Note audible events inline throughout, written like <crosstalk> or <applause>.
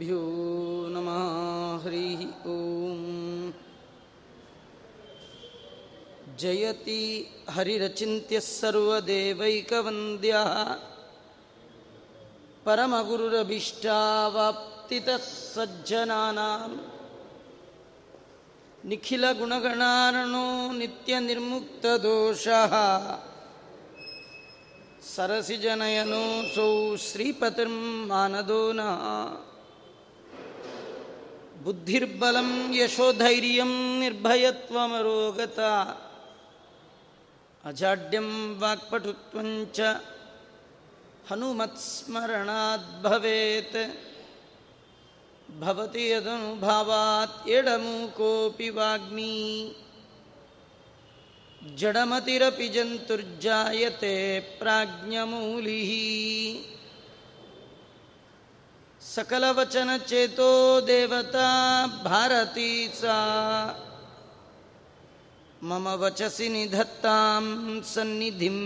श्रीगुरुभ्यो नमः हरिः ॐ जयति हरिरचिन्त्यः सर्वदेवैकवन्द्यः परमगुरुरभीष्टावाप्तितः सज्जनानां निखिलगुणगणार्णो नित्यनिर्मुक्तदोषः सरसिजनयनोऽसौ श्रीपतिर्मानदो नः ಬುದ್ಧಿರ್ಬಲಂ ಯಶೋಧೈರ್ಯಂ ನಿರ್ಭಯತ್ವಮರೋಗತ. ಅಜಾಡ್ಯಂ ವಾಕ್ಪಟುತ್ವಂಚ ಹನುಮತ್ಸ್ಮರಣಾದ್ಭವೇತ್ ಭವತಿ. ಯದನುಭಾವಾತ್ ಎಡಮೂಕೋಪಿ ವಾಗ್ಮೀ. ಜಡಮತಿರಪಿ ಜಂತುರ್ಜಾಯತೆ ಪ್ರಾಜ್ಞಮೂಲಿ सकलवचनचेतो देवता भारती सा मम वचसि निधत्तां सन्निधिं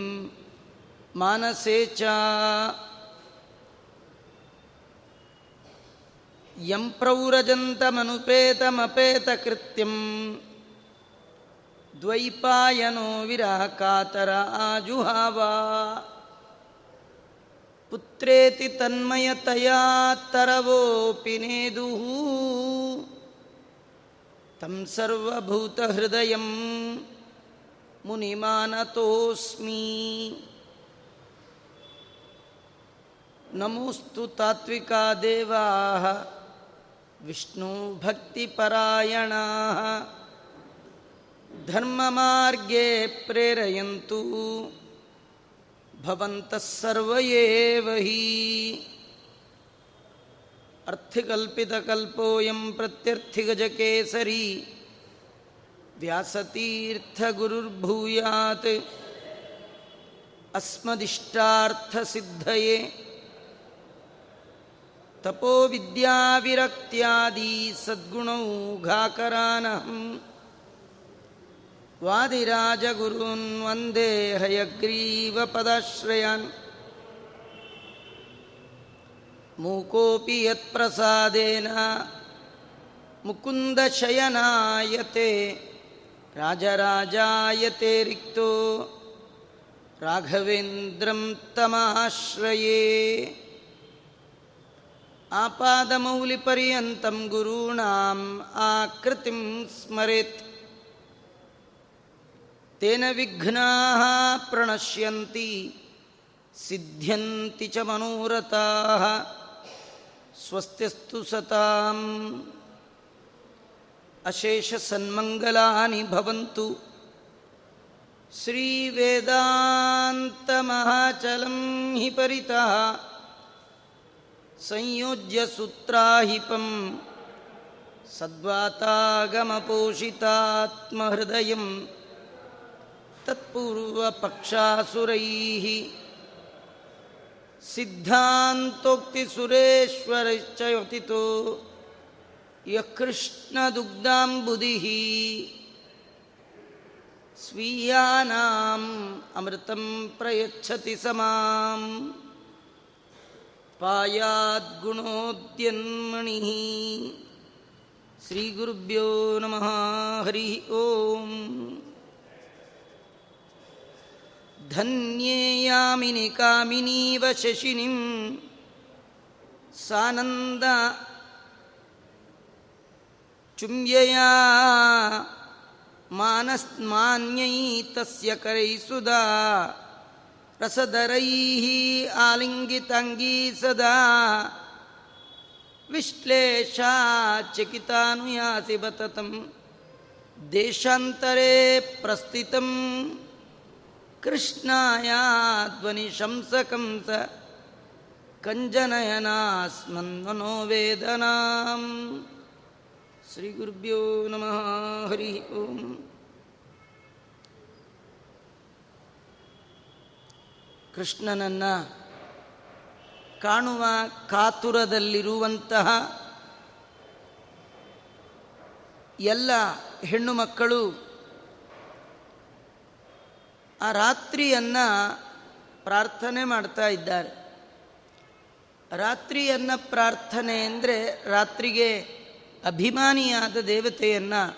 मानसे च यं प्रौरजन्तमनुपेतमपेतकृत्यम् द्वैपायनो विराकातर आजुहावा ಪುತ್ರೇತಿ ತನ್ಮಯತಯಾ ತರವೋಪಿ ನೇದುಃ ತಂ ಸರ್ವಭೂತಹೃದಯ ಮುನಿಮಾನತೋಸ್ಮಿ. ನಮೋಸ್ತು ತಾತ್ವಿಕಾ ದೇವಾ. ವಿಷ್ಣು ಭಕ್ತಿಪರಾಯಣ ಧರ್ಮಮಾರ್ಗೇ ಪ್ರೇರಯಂತು. भवन्तः हि। अर्थिकल्पितकल्पोऽयं प्रत्यर्थिगजकेसरी। व्यासतीर्थगुरुर्भूयात्। अस्मदिष्टार्थसिद्धये। तपोविद्याविरक्त्यादि सद्गुणौघाकरानहम् ವಾದಿರಾಜಗುರುನ್ ವಂದೇ ಹಯಗ್ರೀವ ಪದಶ್ರಯನ್. ಮೂಕೋಪಿ ಯತ್ಪ್ರಸಾದೇನ ಮುಕುಂದ ಶಯನಾಯತೆ ರಾಜರಾಜಾಯತೆ ರಿಕ್ತೋ ರಾಘವೇಂದ್ರಂ ತಮಾಶ್ರಯೇ. ಆಪಾದಮೌಲಿಪರ್ಯಂತಂ ಗುರುಣಾಂ ಆಕೃತಿಂ ಸ್ಮರೆತ್. स्मरेत् तेन विघ्नाः प्रणश्यन्ति सिद्ध्यन्ति च मनोरथाः स्वस्तिस्तु सताम् अशेषसन्मङ्गलानि भवन्तु श्रीवेदान्तमहाचलं हि परितः संयोज्य सूत्राहिपं सद्वातागमपोषितात्महृदयम् तत्पूर्वपक्षासुरैः सिद्धान्तोक्तिसुरेश्वरश्च योतितो यः कृष्णदुग्धाम्बुधिः स्वीयानाम् अमृतं प्रयच्छति समाम् पायाद्गुणोद्यन्मणिः श्रीगुरुभ्यो नमः हरिः ओम् ಧನ್ಯೇಯಾಮಿನಿ ಕಾಮಿನೀವ ಶಶಿನಿಂ ಸಾನಂದ ಚುಂಬ್ಯಯ ಮಾನಸ್ಮಾನ್ಯೈ ತಸ್ಯ ಕರೈಸುಧಾ ರಸಧರೈ ಆಲಿಂಗಿತಂಗೀ ಸದಾ ವಿಶ್ಲೇಷಾ ಚಕಿತಾನುಯಾಸಿ ಬತತಂ ದೇಶಾಂತರೇ ಪ್ರಸ್ಥಿತಂ ಕೃಷ್ಣಾಯ ಧ್ವನಿ ಶಂಸಕಂಸ ಕಂಜನಯನಾಸ್ಮನ್ಮನೋ ವೇದನಾಂ ಶ್ರೀ ಗುರುಭ್ಯೋ ನಮಃ. ಹರಿ ಓಂ. ಕೃಷ್ಣನನ್ನು ಕಾಣುವ ಕಾತುರದಲ್ಲಿರುವಂತಹ ಎಲ್ಲ ಹೆಣ್ಣು ಮಕ್ಕಳು ಆ ರಾತ್ರಿಯನ್ನು ಪ್ರಾರ್ಥನೆ ಮಾಡ್ತಾ ಇದ್ದಾರೆ. ರಾತ್ರಿಯನ್ನ ಪ್ರಾರ್ಥನೆ ಅಂದರೆ ರಾತ್ರಿಗೆ ಅಭಿಮಾನಿಯಾದ ದೇವತೆಯನ್ನು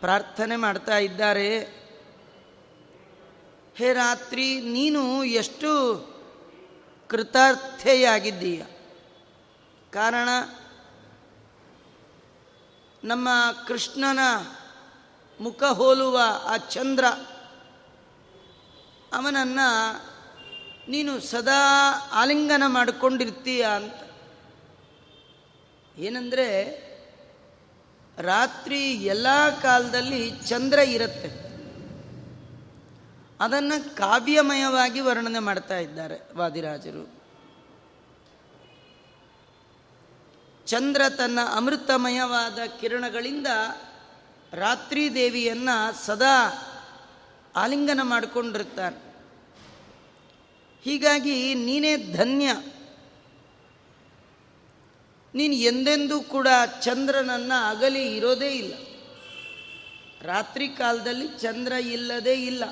ಪ್ರಾರ್ಥನೆ ಮಾಡ್ತಾ ಇದ್ದಾರೆ. ಹೇ ರಾತ್ರಿ, ನೀನು ಎಷ್ಟು ಕೃತಾರ್ಥೆಯಾಗಿದ್ದೀಯ. ಕಾರಣ, ನಮ್ಮ ಕೃಷ್ಣನ ಮುಖ ಹೋಲುವ ಆ ಚಂದ್ರ ಅವನನ್ನು, ನೀನು ಸದಾ ಆಲಿಂಗನ ಮಾಡಿಕೊಂಡಿರ್ತೀಯ ಅಂತ. ಏನಂದರೆ, ರಾತ್ರಿ ಎಲ್ಲ ಕಾಲದಲ್ಲಿ ಚಂದ್ರ ಇರುತ್ತೆ. ಅದನ್ನು ಕಾವ್ಯಮಯವಾಗಿ ವರ್ಣನೆ ಮಾಡ್ತಾ ಇದ್ದಾರೆ ವಾದಿರಾಜರು. ಚಂದ್ರ ತನ್ನ ಅಮೃತಮಯವಾದ ಕಿರಣಗಳಿಂದ ರಾತ್ರಿ ದೇವಿಯನ್ನು ಸದಾ ಆಲಿಂಗನ ಮಾಡಿಕೊಂಡಿರ್ತಾನೆ. ಹೀಗಾಗಿ ನೀನೇ ಧನ್ಯ. ನೀನು ಎಂದೆಂದೂ ಕೂಡ ಚಂದ್ರನನ್ನು ಅಗಲಿ ಇರೋದೇ ಇಲ್ಲ. ರಾತ್ರಿ ಕಾಲದಲ್ಲಿ ಚಂದ್ರ ಇಲ್ಲದೇ ಇಲ್ಲ.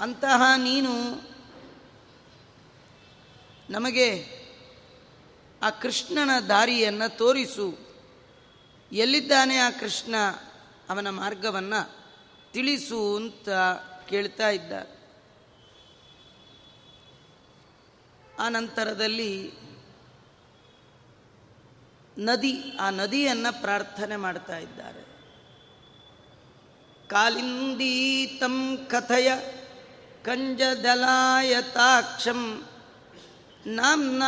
ಅಂತಹ ನೀನು ನಮಗೆ ಆ ಕೃಷ್ಣನ ದಾರಿಯನ್ನು ತೋರಿಸು. ಎಲ್ಲಿದ್ದಾನೆ ಆ ಕೃಷ್ಣ? ಅವನ ಮಾರ್ಗವನ್ನು ತಿಳಿಸು ಅಂತ ಕೇಳ್ತಾ ಇದ್ದಾರೆ ಆ ನಂತರದಲ್ಲಿ ನದಿ, ಆ ನದಿಯನ್ನು ಪ್ರಾರ್ಥನೆ ಮಾಡ್ತಾ ಇದ್ದಾರೆ. ಕಾಲಿಂದೀತಂ ಕಥಯ ಕಂಜದಲಾಯತಾಕ್ಷಂ ನಾಂನ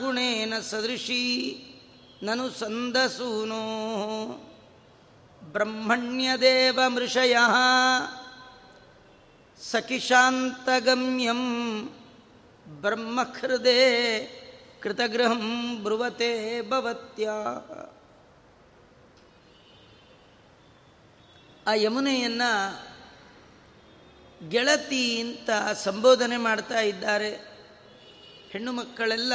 ಗುಣೇನ ಸದೃಶೀ ನನು ಸಂದಸೂನೋ. ಬ್ರಹ್ಮಣ್ಯದೇವ ಮೃಷಯ ಸಖಿಶಾಂತಗಮ್ಯಂ ಬ್ರಹ್ಮಹೃದೇ ಕೃತಗೃಹಂ ಬ್ರುವತೆ ಭವತ್ಯ ಆ ಯಮುನೆಯನ್ನು ಗೆಳತಿ ಅಂತ ಸಂಬೋಧನೆ ಮಾಡ್ತಾ ಇದ್ದಾರೆ. ಹೆಣ್ಣು ಮಕ್ಕಳೆಲ್ಲ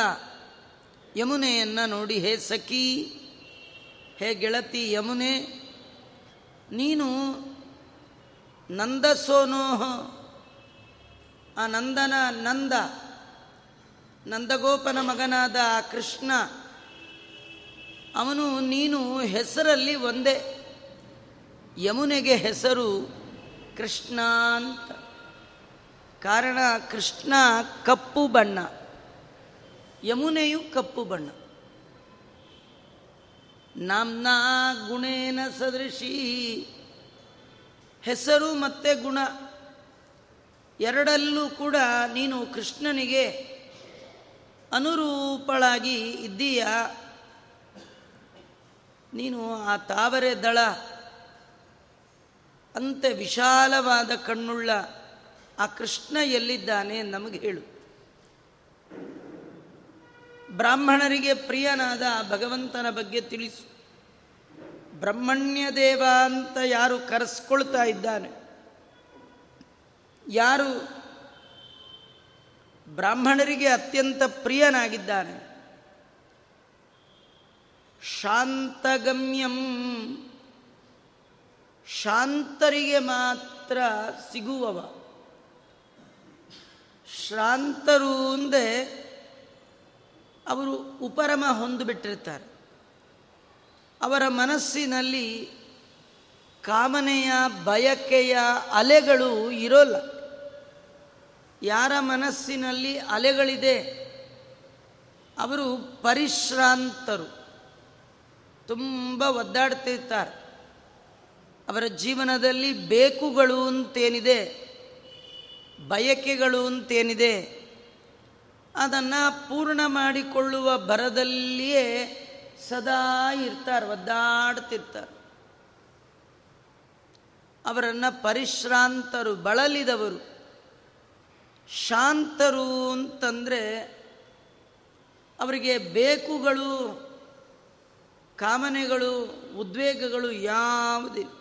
ಯಮುನೆಯನ್ನು ನೋಡಿ, ಹೇ ಸಖಿ, ಹೇ ಗೆಳತಿ ಯಮುನೆ, ನೀನು ನಂದಸೋನೋಹ, ಆ ನಂದನ ನಂದ ನಂದಗೋಪನ ಮಗನಾದ ಕೃಷ್ಣ. ಅವನು ನೀನು ಹೆಸರಲ್ಲಿ ಒಂದೇ. ಯಮುನೆಗೆ ಹೆಸರು ಕೃಷ್ಣ ಅಂತ. ಕಾರಣ ಕೃಷ್ಣ ಕಪ್ಪು ಬಣ್ಣ. ಯಮುನೆಯು ಕಪ್ಪು ಬಣ್ಣ. ನಾಮ್ನಾ ಗುಣೇನ ಸದೃಶಿ. ಹೆಸರು ಮತ್ತೆ ಗುಣ. ಎರಡಲ್ಲೂ ಕೂಡ ನೀನು ಕೃಷ್ಣನಿಗೆ ಅನುರೂಪಳಾಗಿ ಇದ್ದೀಯ? ನೀನು ಆ ತಾವರೆ ದಳ, ಅಂತೆ ವಿಶಾಲವಾದ ಕಣ್ಣುಳ್ಳ ಆ ಕೃಷ್ಣ ಎಲ್ಲಿದ್ದಾನೆ ನಮಗೆ ಹೇಳು. ಬ್ರಾಹ್ಮಣರಿಗೆ ಪ್ರಿಯನಾದ ಭಗವಂತನ ಬಗ್ಗೆ ತಿಳಿಸು. ಬ್ರಹ್ಮಣ್ಯ ದೇವ ಅಂತ ಯಾರು ಕರೆಸ್ಕೊಳ್ತಾ ಇದ್ದಾನೆ? ಯಾರು ಬ್ರಾಹ್ಮಣರಿಗೆ ಅತ್ಯಂತ ಪ್ರಿಯನಾಗಿದ್ದಾನೆ. ಶಾಂತಗಮ್ಯಂ ಶಾಂತರಿಗೆ ಮಾತ್ರ ಸಿಗುವವ. ಶಾಂತರು ಅಂದೆ ಅವರು ಉಪರಮ ಹೊಂದಿಬಿಟ್ಟಿರ್ತಾರೆ. ಅವರ ಮನಸ್ಸಿನಲ್ಲಿ ಕಾಮನೆಯ ಬಯಕೆಯ ಅಲೆಗಳು ಇರೋಲ್ಲ. ಯಾರ ಮನಸ್ಸಿನಲ್ಲಿ ಅಲೆಗಳಿದೆ, ಅವರು ಪರಿಶ್ರಾಂತರು. ತುಂಬ ಒದ್ದಾಡ್ತಿರ್ತಾರೆ ಅವರ ಜೀವನದಲ್ಲಿ ಬೇಕುಗಳು ಅಂತೇನಿದೆ, ಬಯಕೆಗಳು ಅಂತೇನಿದೆ, ಅದನ್ನು ಪೂರ್ಣ ಮಾಡಿಕೊಳ್ಳುವ ಭರದಲ್ಲಿಯೇ ಸದಾ ಇರ್ತಾರೆ ಒದ್ದಾಡ್ತಿರ್ತಾರೆ ಅವರನ್ನು ಪರಿಶ್ರಾಂತರು, ಬಳಲಿದವರು. ಶಾಂತರು ಅಂತಂದರೆ ಅವರಿಗೆ ಬೇಕುಗಳು, ಕಾಮನೆಗಳು, ಉದ್ವೇಗಗಳು ಯಾವುದಿಲ್ಲ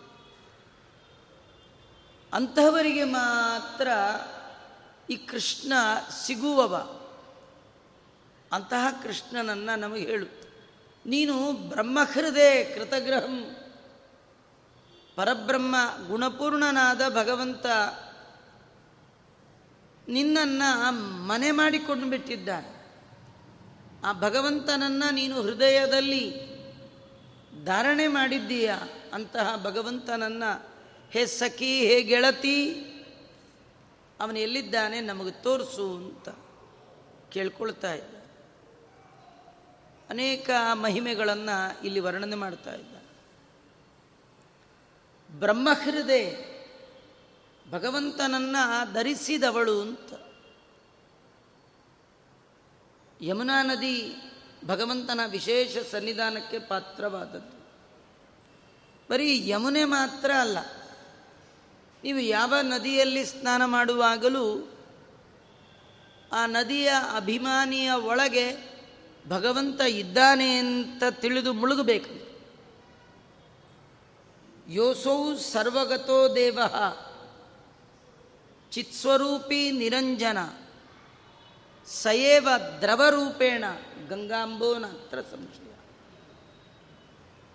ಅಂತಹವರಿಗೆ ಮಾತ್ರ ಈ ಕೃಷ್ಣ ಸಿಗುವವ. ಅಂತಹ ಕೃಷ್ಣನನ್ನು ನಮಗೆ ಹೇಳು. ನೀನು ಬ್ರಹ್ಮಹೃದಯ ಕೃತಗ್ರಹಂ, ಪರಬ್ರಹ್ಮ ಗುಣಪೂರ್ಣನಾದ ಭಗವಂತ ನಿನ್ನನ್ನು ಮನೆ ಮಾಡಿಕೊಂಡು ಬಿಟ್ಟಿದ್ದಾನೆ. ಆ ಭಗವಂತನನ್ನು ನೀನು ಹೃದಯದಲ್ಲಿ ಧಾರಣೆ ಮಾಡಿದ್ದೀಯ? ಅಂತಹ ಭಗವಂತನನ್ನು, ಹೇ ಸಖಿ, ಹೇ ಗೆಳತಿ, ಅವನು ಎಲ್ಲಿದ್ದಾನೆ? ನಮಗೆ ತೋರಿಸು ಅಂತ ಕೇಳ್ಕೊಳ್ತಾ ಇದ್ದ ಅನೇಕ ಮಹಿಮೆಗಳನ್ನು ಇಲ್ಲಿ ವರ್ಣನೆ ಮಾಡ್ತಾ ಇದ್ದ ಬ್ರಹ್ಮಹೃದಯ ಭಗವಂತನನ್ನ ಧರಿಸಿದವಳು ಅಂತ. ಯಮುನಾ ನದಿ ಭಗವಂತನ ವಿಶೇಷ ಸನ್ನಿಧಾನಕ್ಕೆ ಪಾತ್ರವಾದದ್ದು. ಬರೀ ಯಮುನೆ ಮಾತ್ರ ಅಲ್ಲ, ನೀವು ಯಾವ ನದಿಯಲ್ಲಿ ಸ್ನಾನ ಮಾಡುವಾಗಲೂ ಆ ನದಿಯ ಅಭಿಮಾನಿಯ ಒಳಗೆ ಭಗವಂತ ಇದ್ದಾನೆ ಅಂತ ತಿಳಿದು ಮುಳುಗಬೇಕು. ಯೋಸೌ ಸರ್ವಗತೋ ದೇವ. ಚಿತ್ಸ್ವರೂಪಿ ನಿರಂಜನ ಸಯೇವ ದ್ರವರೂಪೇಣ ಗಂಗಾಂಬೋನ ಹತ್ರ ಸಂಶಯ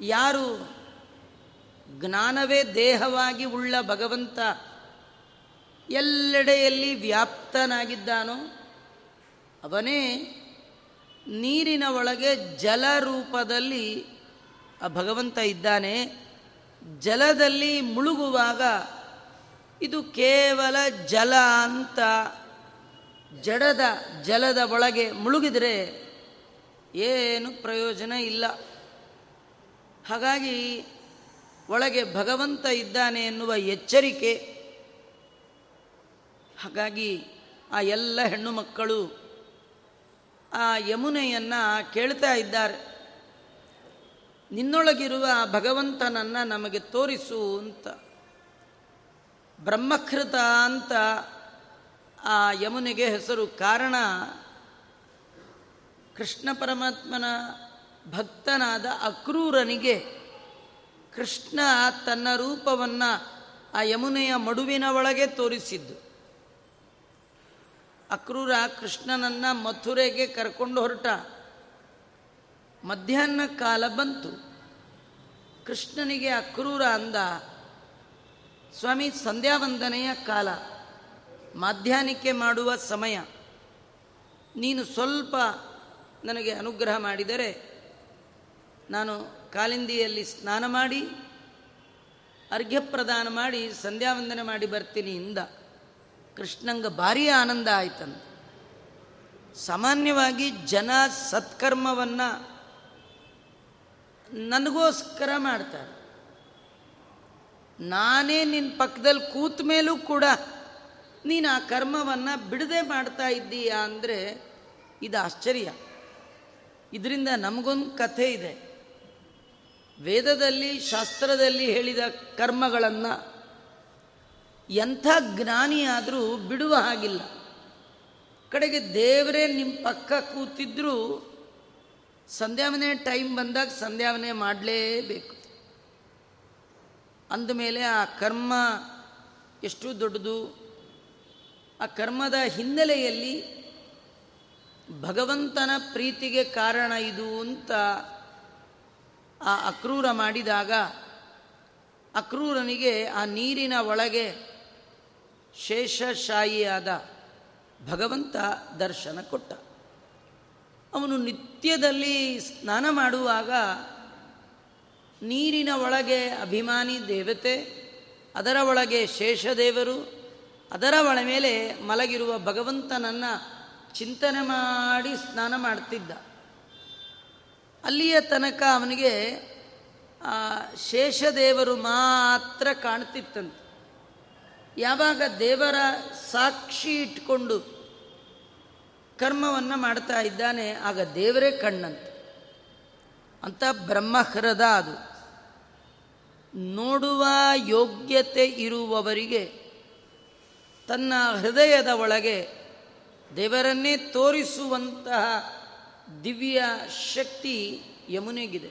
ಯಾರು ಜ್ಞಾನವೇ ದೇಹವಾಗಿ ಉಳ್ಳ ಭಗವಂತ ಎಲ್ಲೆಡೆಯಲ್ಲಿ ವ್ಯಾಪ್ತನಾಗಿದ್ದಾನೋ ಅವನೇ ನೀರಿನ ಒಳಗೆ ಜಲ ರೂಪದಲ್ಲಿ ಆ ಭಗವಂತ ಇದ್ದಾನೆ, ಜಲದಲ್ಲಿ ಮುಳುಗುವಾಗ ಇದು ಕೇವಲ ಜಲ ಅಂತ. ಜಡದ ಜಲದ ಒಳಗೆ ಮುಳುಗಿದರೆ ಏನು ಪ್ರಯೋಜನ ಇಲ್ಲ. ಹಾಗಾಗಿ ಒಳಗೆ ಭಗವಂತ ಇದ್ದಾನೆ ಎನ್ನುವ ಎಚ್ಚರಿಕೆ. ಹಾಗಾಗಿ ಆ ಎಲ್ಲ ಹೆಣ್ಣು ಮಕ್ಕಳು ಆ ಯಮುನೆಯನ್ನು ಕೇಳ್ತಾ ಇದ್ದಾರೆ. ನಿನ್ನೊಳಗಿರುವ ಭಗವಂತನನ್ನು ನಮಗೆ ತೋರಿಸು ಅಂತ. ಬ್ರಹ್ಮಕೃತ ಅಂತ ಆ ಯಮುನೆಗೆ ಹೆಸರು ಕಾರಣ ಕೃಷ್ಣ ಪರಮಾತ್ಮನ ಭಕ್ತನಾದ ಅಕ್ರೂರನಿಗೆ ಕೃಷ್ಣ ತನ್ನ ರೂಪವನ್ನು ಆ ಯಮುನೆಯ ಮಡುವಿನ ಒಳಗೆ ತೋರಿಸಿದ್ದು. ಅಕ್ರೂರ ಕೃಷ್ಣನನ್ನು ಮಥುರೆಗೆ ಕರ್ಕೊಂಡು ಹೊರಟ. ಮಧ್ಯಾಹ್ನ ಕಾಲ ಬಂತು. ಕೃಷ್ಣನಿಗೆ ಅಕ್ರೂರ ಅಂದ. ಸ್ವಾಮಿ, ಸಂಧ್ಯಾವಂದನೆಯ ಕಾಲ. ಮಾಧ್ಯಾಹ್ನಿಕೆ ಮಾಡುವ ಸಮಯ. ನೀನು ಸ್ವಲ್ಪ ನನಗೆ ಅನುಗ್ರಹ ಮಾಡಿದರೆ ನಾನು ಕಾಲಿಂದಿಯಲ್ಲಿ ಸ್ನಾನ ಮಾಡಿ ಅರ್ಘ್ಯ ಪ್ರದಾನ ಮಾಡಿ, ಸಂಧ್ಯಾವಂದನೆ ಮಾಡಿ ಬರ್ತೀನಿ ಇಂದ. ಕೃಷ್ಣಂಗ ಭಾರಿ ಆನಂದ ಆಯ್ತಂತ. ಸಾಮಾನ್ಯವಾಗಿ ಜನ ಸತ್ಕರ್ಮವನ್ನು ನನಗೋಸ್ಕರ ಮಾಡ್ತಾರೆ. ನಾನೇ ನಿನ್ನ ಪಕ್ಕದಲ್ಲಿ ಕೂತ ಮೇಲೂ ಕೂಡ ನೀನು ಆ ಕರ್ಮವನ್ನು ಬಿಡದೆ ಮಾಡ್ತಾ ಇದ್ದೀಯಾ ಅಂದರೆ ಇದು ಆಶ್ಚರ್ಯ. ಇದರಿಂದ ನಮಗೊಂದು ಕಥೆ ಇದೆ. ವೇದದಲ್ಲಿ, ಶಾಸ್ತ್ರದಲ್ಲಿ ಹೇಳಿದ ಕರ್ಮಗಳನ್ನು ಎಂಥ ಜ್ಞಾನಿಯಾದರೂ ಬಿಡುವ ಹಾಗಿಲ್ಲ. ಕಡೆಗೆ ದೇವರೇ ನಿಮ್ಮ ಪಕ್ಕ ಕೂತಿದ್ರೂ ಸಂಧ್ಯಾವನೆ ಟೈಮ್ ಬಂದಾಗ ಸಂಧ್ಯಾವನೆ ಮಾಡಲೇಬೇಕು. ಅಂದಮೇಲೆ ಆ ಕರ್ಮ ಎಷ್ಟು ದೊಡ್ಡದು. ಆ ಕರ್ಮದ ಹಿನ್ನೆಲೆಯಲ್ಲಿ ಭಗವಂತನ ಪ್ರೀತಿಗೆ ಕಾರಣ ಇದು ಅಂತ ಆ ಅಕ್ರೂರ ಮಾಡಿದಾಗ ಅಕ್ರೂರನಿಗೆ ಆ ನೀರಿನ ಒಳಗೆ ಶೇಷಶಾಹಿಯಾದ ಭಗವಂತ ದರ್ಶನ ಕೊಟ್ಟ. ಅವನು ನಿತ್ಯದಲ್ಲಿ ಸ್ನಾನ ಮಾಡುವಾಗ ನೀರಿನ ಒಳಗೆ ಅಭಿಮಾನಿ ದೇವತೆ, ಅದರ ಒಳಗೆ ಶೇಷದೇವರು ಅದರ ಒಳ ಮೇಲೆ ಮಲಗಿರುವ ಭಗವಂತನನ್ನು ಚಿಂತನೆ ಮಾಡಿ ಸ್ನಾನ ಮಾಡ್ತಿದ್ದ. ಅಲ್ಲಿಯ ತನಕ ಅವನಿಗೆ ಶೇಷದೇವರು ಮಾತ್ರ ಕಾಣ್ತಿತ್ತಂತೆ. ಯಾವಾಗ ದೇವರ ಸಾಕ್ಷಿ ಇಟ್ಕೊಂಡು ಕರ್ಮವನ್ನು ಮಾಡ್ತಾ ಇದ್ದಾನೆ, ಆಗ ದೇವರೇ ಕಣ್ಣಂತೆ. ಅಂತ ಬ್ರಹ್ಮಹೃದ ಅದು. ನೋಡುವ ಯೋಗ್ಯತೆ ಇರುವವರಿಗೆ ತನ್ನ ಹೃದಯದ ಒಳಗೆ ದೇವರನ್ನೇ ತೋರಿಸುವಂತಹ ದಿವ್ಯ ಶಕ್ತಿ ಯಮುನೆಗಿದೆ.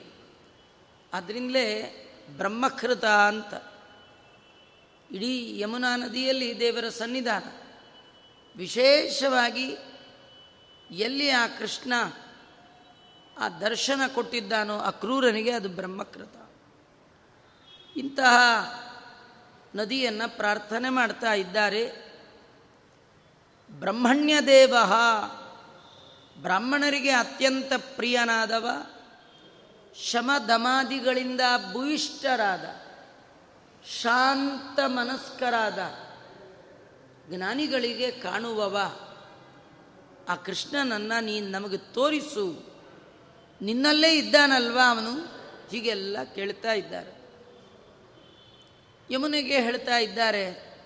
ಅದರಿಂದಲೇ ಬ್ರಹ್ಮಕೃತ ಅಂತ. ಇಡೀ ಯಮುನಾ ನದಿಯಲ್ಲಿ ದೇವರ ಸನ್ನಿಧಾನ. ವಿಶೇಷವಾಗಿ ಎಲ್ಲಿ ಆ ಕೃಷ್ಣ ಆ ದರ್ಶನ ಕೊಟ್ಟಿದ್ದಾನೋ ಆ ಕ್ರೂರನಿಗೆ ಅದು ಬ್ರಹ್ಮಕೃತ. ಇಂತಹ ನದಿಯನ್ನು ಪ್ರಾರ್ಥನೆ ಮಾಡ್ತಾ ಇದ್ದಾರೆ. ಬ್ರಹ್ಮಣ್ಯ ದೇವ, ಬ್ರಾಹ್ಮಣರಿಗೆ ಅತ್ಯಂತ ಪ್ರಿಯನಾದವ ಶಮ ದಮಾದಿಗಳಿಂದ ಭೂಯಿಷ್ಠರಾದ, ಶಾಂತ ಮನಸ್ಕರಾದ ಜ್ಞಾನಿಗಳಿಗೆ ಕಾಣುವವ. ಆ ಕೃಷ್ಣನನ್ನು ನೀನು ನಮಗೆ ತೋರಿಸು. ನಿನ್ನಲ್ಲೇ ಇದ್ದಾನಲ್ವಾ ಅವನು? ಹೀಗೆಲ್ಲ ಕೇಳ್ತಾ ಇದ್ದಾರೆ. ಯಮುನೆಗೆ ಹೇಳ್ತಾ ಇದ್ದಾರೆ,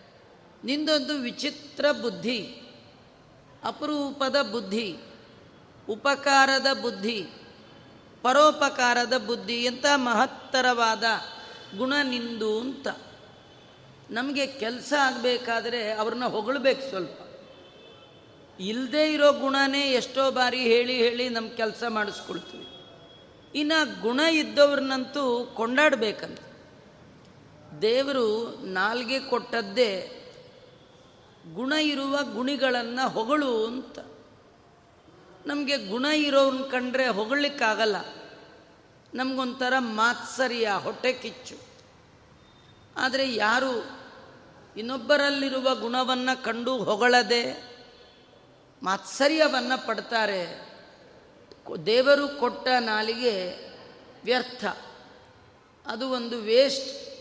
ನಿಂದೊಂದು ವಿಚಿತ್ರ ಬುದ್ಧಿ, ಅಪರೂಪದ ಬುದ್ಧಿ, ಉಪಕಾರದ ಬುದ್ಧಿ, ಪರೋಪಕಾರದ ಬುದ್ಧಿ, ಎಂಥ ಮಹತ್ತರವಾದ ಗುಣ ನಿಂದು ಅಂತ. ನಮಗೆ ಕೆಲಸ ಆಗಬೇಕಾದ್ರೆ ಅವ್ರನ್ನ ಹೊಗಳಬೇಕು ಸ್ವಲ್ಪ. ಇಲ್ಲದೇ ಇರೋ ಗುಣನೇ ಎಷ್ಟೋ ಬಾರಿ ಹೇಳಿ ಹೇಳಿ ನಮ್ಮ ಕೆಲಸ ಮಾಡಿಸ್ಕೊಳ್ತೀವಿ. ಇನ್ನು ಗುಣ ಇದ್ದವ್ರನ್ನಂತೂ ಕೊಂಡಾಡಬೇಕಂತ. ದೇವರು ನಾಲ್ಗೆ ಕೊಟ್ಟದ್ದೇ ಗುಣ ಇರುವ ಗುಣಿಗಳನ್ನು ಹೊಗಳು ಅಂತ. ನಮಗೆ ಗುಣ ಇರೋನ್ ಕಂಡ್ರೆ ಹೊಗಳಿಕ್ಕಾಗಲ್ಲ. ನಮಗೊಂಥರ ಮಾತ್ಸರ್ಯ ಹೊಟ್ಟೆ ಕಿಚ್ಚು. ಆದರೆ ಯಾರು ಇನ್ನೊಬ್ಬರಲ್ಲಿರುವ ಗುಣವನ್ನು ಕಂಡು ಹೊಗಳದೆ ಮಾತ್ಸರ್ಯವನ್ನು ಪಡ್ತಾರೆ, ದೇವರು ಕೊಟ್ಟ ನಾಲಿಗೆ ವ್ಯರ್ಥ. ಅದು ಒಂದು ವೇಸ್ಟ್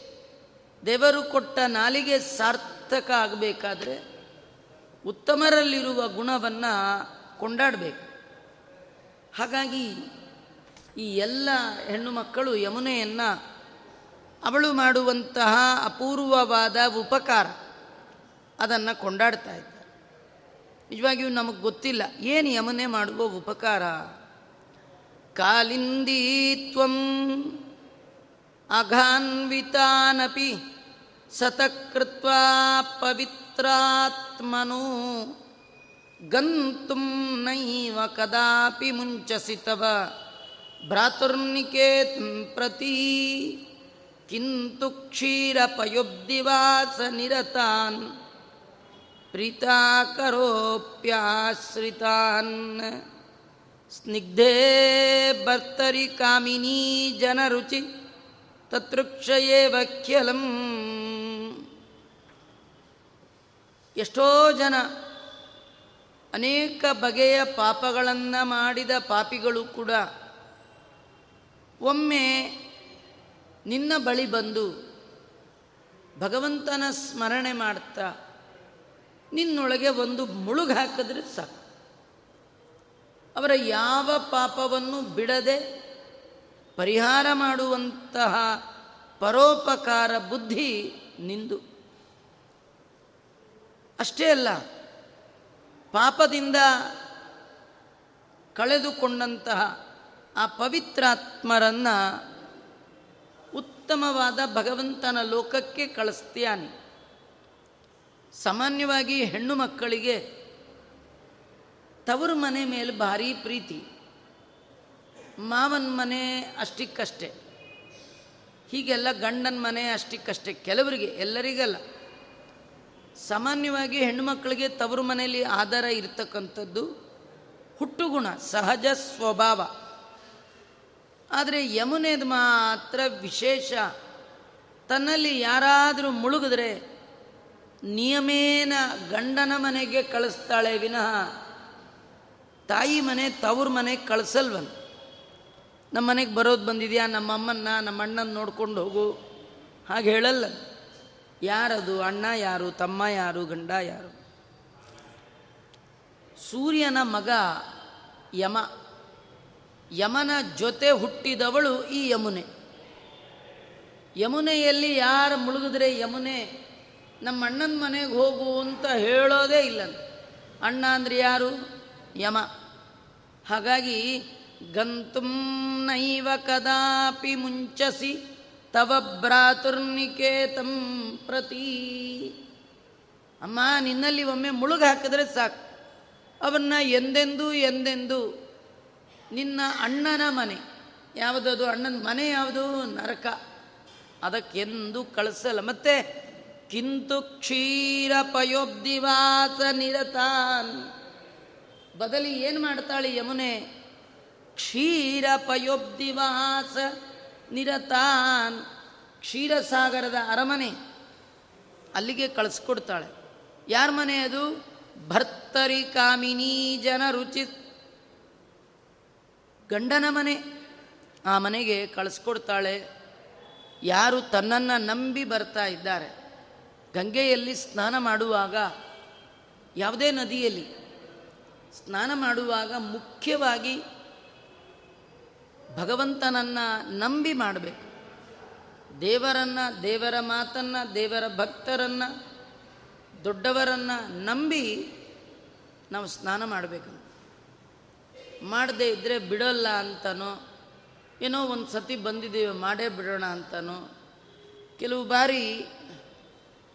ದೇವರು ಕೊಟ್ಟ ನಾಲಿಗೆ ಸಾರ್ಥಕ ಆಗಬೇಕಾದ್ರೆ ಉತ್ತಮರಲ್ಲಿರುವ ಗುಣವನ್ನು ಕೊಂಡಾಡಬೇಕು. ಹಾಗಾಗಿ ಈ ಎಲ್ಲ ಹೆಣ್ಣು ಮಕ್ಕಳು ಯಮುನೆಯನ್ನು ಅವಳು ಮಾಡುವಂತಹ ಅಪೂರ್ವವಾದ ಉಪಕಾರ ಅದನ್ನು ಕೊಂಡಾಡ್ತಾ ಇದ್ದಾರೆ. ನಿಜವಾಗಿಯೂ ನಮಗೆ ಗೊತ್ತಿಲ್ಲ ಏನು ಯಮುನೆ ಮಾಡುವ ಉಪಕಾರ. ಕಾಲಿಂದೀತ್ವಂ ಅಘಾನ್ವಿತಾನಪಿ ಸತಕೃತ್ವಾ ಪವಿತ್ರಾತ್ಮನು ಗಂತುಂ ನೈವ ಕದಾಪಿ ಮುಂಚಸಿ ತವ ಭ್ರಾತುರ್ನಿಕೇತ್ ಪ್ರತಿ ಕಿಂತು ಕ್ಷೀರಪಯುಬ್ಧಿವಾಸ ನಿರತಾನ್ ಪ್ರೀತಾಕರೋಪ್ಯಾಶ್ರಿತಾನ್ ಸ್ನಿಗ್ಧೇ ಭರ್ತರಿ ಕಾಮಿನೀ ಜನರುಚಿ ತತೃಕ್ಷಯೇವಖ್ಯಲಂ ಎಷ್ಟೋ ಜನ ಅನೇಕ ಬಗೆಯ ಪಾಪಗಳನ್ನು ಮಾಡಿದ ಪಾಪಿಗಳು ಕೂಡ ಒಮ್ಮೆ ನಿನ್ನ ಬಳಿ ಬಂದು ಭಗವಂತನ ಸ್ಮರಣೆ ಮಾಡ್ತಾ ನಿನ್ನೊಳಗೆ ಒಂದು ಮುಳುಗು ಹಾಕಿದ್ರೆ ಸಾಕು. ಅವರ ಯಾವ ಪಾಪವನ್ನು ಬಿಡದೆ ಪರಿಹಾರ ಮಾಡುವಂತಹ ಪರೋಪಕಾರ ಬುದ್ಧಿ ನಿಂದು. ಅಷ್ಟೇ ಅಲ್ಲ, ಪಾಪದಿಂದ ಕಳೆದುಕೊಂಡಂತಹ ಆ ಪವಿತ್ರಾತ್ಮರನ್ನು ಉತ್ತಮವಾದ ಭಗವಂತನ ಲೋಕಕ್ಕೆ ಕಳಿಸ್ತೀಯಾನೆ. ಸಾಮಾನ್ಯವಾಗಿ ಹೆಣ್ಣು ಮಕ್ಕಳಿಗೆ ತವರು ಮನೆ ಮೇಲೆ ಭಾರಿ ಪ್ರೀತಿ. ಮಾವನ ಮನೆ ಅಷ್ಟಕ್ಕಷ್ಟೇ. ಹೀಗೆಲ್ಲ ಗಂಡನ ಮನೆ ಅಷ್ಟಕ್ಕಷ್ಟೇ. ಕೆಲವರಿಗೆ, ಎಲ್ಲರಿಗಲ್ಲ. ಸಾಮಾನ್ಯವಾಗಿ ಹೆಣ್ಣುಮಕ್ಕಳಿಗೆ ತವರು ಮನೆಯಲ್ಲಿ ಆಧಾರ ಇರತಕ್ಕಂಥದ್ದು ಹುಟ್ಟುಗುಣ, ಸಹಜ ಸ್ವಭಾವ. ಆದರೆ ಯಮುನೆದು ಮಾತ್ರ ವಿಶೇಷ. ತನ್ನಲ್ಲಿ ಯಾರಾದರೂ ಮುಳುಗಿದ್ರೆ ನಿಯಮೇನ ಗಂಡನ ಮನೆಗೆ ಕಳಿಸ್ತಾಳೆ ವಿನಃ ತಾಯಿ ಮನೆ ತವ್ರ ಮನೆಗೆ ಕಳಿಸಲ್ವಂತ ನಮ್ಮ ಮನೆಗೆ ಬರೋದು ಬಂದಿದೆಯಾ? ನಮ್ಮ ಅಮ್ಮನ್ನ, ನಮ್ಮ ಅಣ್ಣನ ನೋಡ್ಕೊಂಡು ಹೋಗು. ಹಾಗೆ ಹೇಳಲ್ಲ. ಯಾರದು? ಅಣ್ಣ ಯಾರು? ತಮ್ಮ ಯಾರು? ಗಂಡ ಯಾರು? ಸೂರ್ಯನ ಮಗ ಯಮ. ಯಮನ ಜೊತೆ ಹುಟ್ಟಿದವಳು ಈ ಯಮುನೆ. ಯಮುನೆಯಲ್ಲಿ ಯಾರು ಮುಳುಗಿದ್ರೆ ಯಮುನೆ? ನಮ್ಮ ಅಣ್ಣನ ಮನೆಗೆ ಹೋಗು ಅಂತ ಹೇಳೋದೇ ಇಲ್ಲ. ಅಣ್ಣ ಅಂದ್ರೆ ಯಾರು? ಯಮ. ಹಾಗಾಗಿ ಗಂತುಂ ನೈವ ಕದಾಪಿ ಮುಂಚಸಿ ತವ ಭ್ರಾತುರ್ನಿಕೇತಂ ಪ್ರತಿ. ಅಮ್ಮ, ನಿನ್ನಲ್ಲಿ ಒಮ್ಮೆ ಮುಳುಗು ಹಾಕಿದ್ರೆ ಸಾಕು. ಅವನ್ನ ಎಂದೆಂದೂ ಎಂದೆಂದೂ ನಿನ್ನ ಅಣ್ಣನ ಮನೆ. ಯಾವುದದು? ಅಣ್ಣನ ಮನೆ ಯಾವುದು? ನರಕ. ಅದಕ್ಕೆಂದು ಕಳಿಸಲ್ಲ. ಮತ್ತೆ ಕಿಂತು ಕ್ಷೀರ ಪಯೋಬ್ದಿವಾಸ ನಿರತಾನ್. ಬದಲಿ ಏನು ಮಾಡ್ತಾಳೆ ಯಮುನೆ? ಕ್ಷೀರ ಪಯೋಬ್ದಿವಾಸ ನಿರತಾನ್ ಕ್ಷೀರಸಾಗರದ ಅರಮನೆ ಅಲ್ಲಿಗೆ ಕಳಿಸ್ಕೊಡ್ತಾಳೆ. ಯಾರ ಮನೆ ಅದು? ಭರ್ತರಿ ಕಾಮಿನಿ ಜನ ರುಚಿ ಗಂಡನ ಮನೆ. ಆ ಮನೆಗೆ ಕಳಿಸ್ಕೊಡ್ತಾಳೆ. ಯಾರು ತನ್ನನ್ನು ನಂಬಿ ಬರ್ತಾ ಇದ್ದಾರೆ. ಗಂಗೆಯಲ್ಲಿ ಸ್ನಾನ ಮಾಡುವಾಗ, ಯಾವುದೇ ನದಿಯಲ್ಲಿ ಸ್ನಾನ ಮಾಡುವಾಗ ಮುಖ್ಯವಾಗಿ ಭಗವಂತನನ್ನು ನಂಬಿ ಮಾಡಬೇಕು. ದೇವರನ್ನು, ದೇವರ ಮಾತನ್ನು, ದೇವರ ಭಕ್ತರನ್ನು, ದೊಡ್ಡವರನ್ನು ನಂಬಿ ನಾವು ಸ್ನಾನ ಮಾಡಬೇಕು. ಮಾಡದೇ ಇದ್ದರೆ ಬಿಡೋಲ್ಲ ಅಂತನೋ, ಏನೋ ಒಂದು ಸತಿ ಬಂದಿದ್ದೀವಿ ಮಾಡೇ ಬಿಡೋಣ ಅಂತನೋ, ಕೆಲವು ಬಾರಿ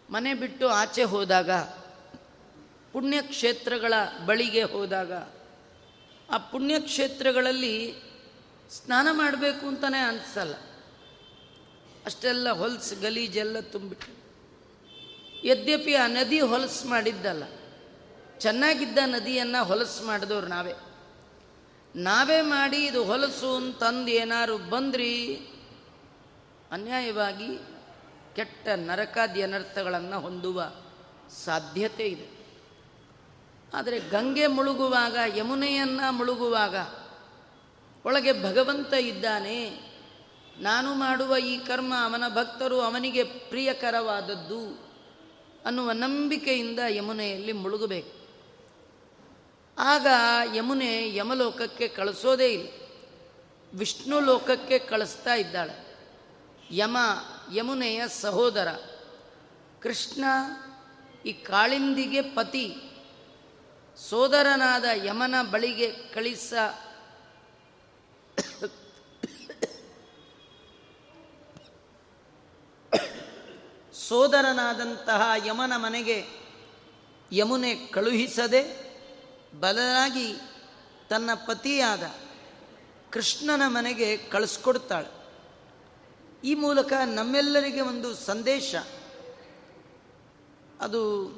ಮನೆ ಬಿಟ್ಟು ಆಚೆ ಹೋದಾಗ, ಪುಣ್ಯಕ್ಷೇತ್ರಗಳ ಬಳಿಗೆ ಹೋದಾಗ, ಆ ಪುಣ್ಯಕ್ಷೇತ್ರಗಳಲ್ಲಿ ಸ್ನಾನ ಮಾಡಬೇಕು ಅಂತಲೇ ಅನಿಸಲ್ಲ. ಅಷ್ಟೆಲ್ಲ ಹೊಲಸು ಗಲೀಜೆಲ್ಲ ತುಂಬಿಟ್ಟು ಯದ್ಯಪಿ ಆ ನದಿ ಹೊಲಸು ಮಾಡಿದ್ದಲ್ಲ, ಚೆನ್ನಾಗಿದ್ದ ನದಿಯನ್ನು ಹೊಲಸು ಮಾಡಿದವ್ರು ನಾವೇ. ನಾವೇ ಮಾಡಿ ಇದು ಹೊಲಸು ಅಂತಂದು ಏನಾರು ಬಂದ್ರಿ, ಅನ್ಯಾಯವಾಗಿ ಕೆಟ್ಟ ನರಕಾದಿ ಅನರ್ಥಗಳನ್ನು ಹೊಂದುವ ಸಾಧ್ಯತೆ ಇದೆ. ಆದರೆ ಗಂಗೆ ಮುಳುಗುವಾಗ, ಯಮುನೆಯನ್ನು ಮುಳುಗುವಾಗ ಒಳಗೆ ಭಗವಂತ ಇದ್ದಾನೆ. ನಾನು ಮಾಡುವ ಈ ಕರ್ಮ ಅವನ ಭಕ್ತರು ಅವನಿಗೆ ಪ್ರಿಯಕರವಾದದ್ದು ಅನ್ನುವ ನಂಬಿಕೆಯಿಂದ ಯಮುನೆಯಲ್ಲಿ ಮುಳುಗಬೇಕು. ಆಗ ಯಮುನೆ ಯಮಲೋಕಕ್ಕೆ ಕಳಿಸೋದೇ ಇಲ್ಲ. ವಿಷ್ಣು ಲೋಕಕ್ಕೆ ಕಳಿಸ್ತಾ ಇದ್ದಾಳೆ. ಯಮ ಯಮುನೆಯ ಸಹೋದರ. ಕೃಷ್ಣ ಈ ಕಾಳಿಂದಿಗೆ ಪತಿ. ಸೋದರನಾದ ಯಮನ ಬಳಿಗೆ ಕಳಿಸ <coughs> ಸೋದರನಾದಂತಹ ಯಮನ ಮನೆಗೆ ಯಮುನೆ ಕಳುಹಿಸದೆ ಬದಲಾಗಿ ತನ್ನ ಪತಿಯಾದ ಕೃಷ್ಣನ ಮನೆಗೆ ಕಳಿಸ್ಕೊಡ್ತಾಳೆ. ಈ ಮೂಲಕ ನಮ್ಮೆಲ್ಲರಿಗೆ ಒಂದು ಸಂದೇಶ. ಅದು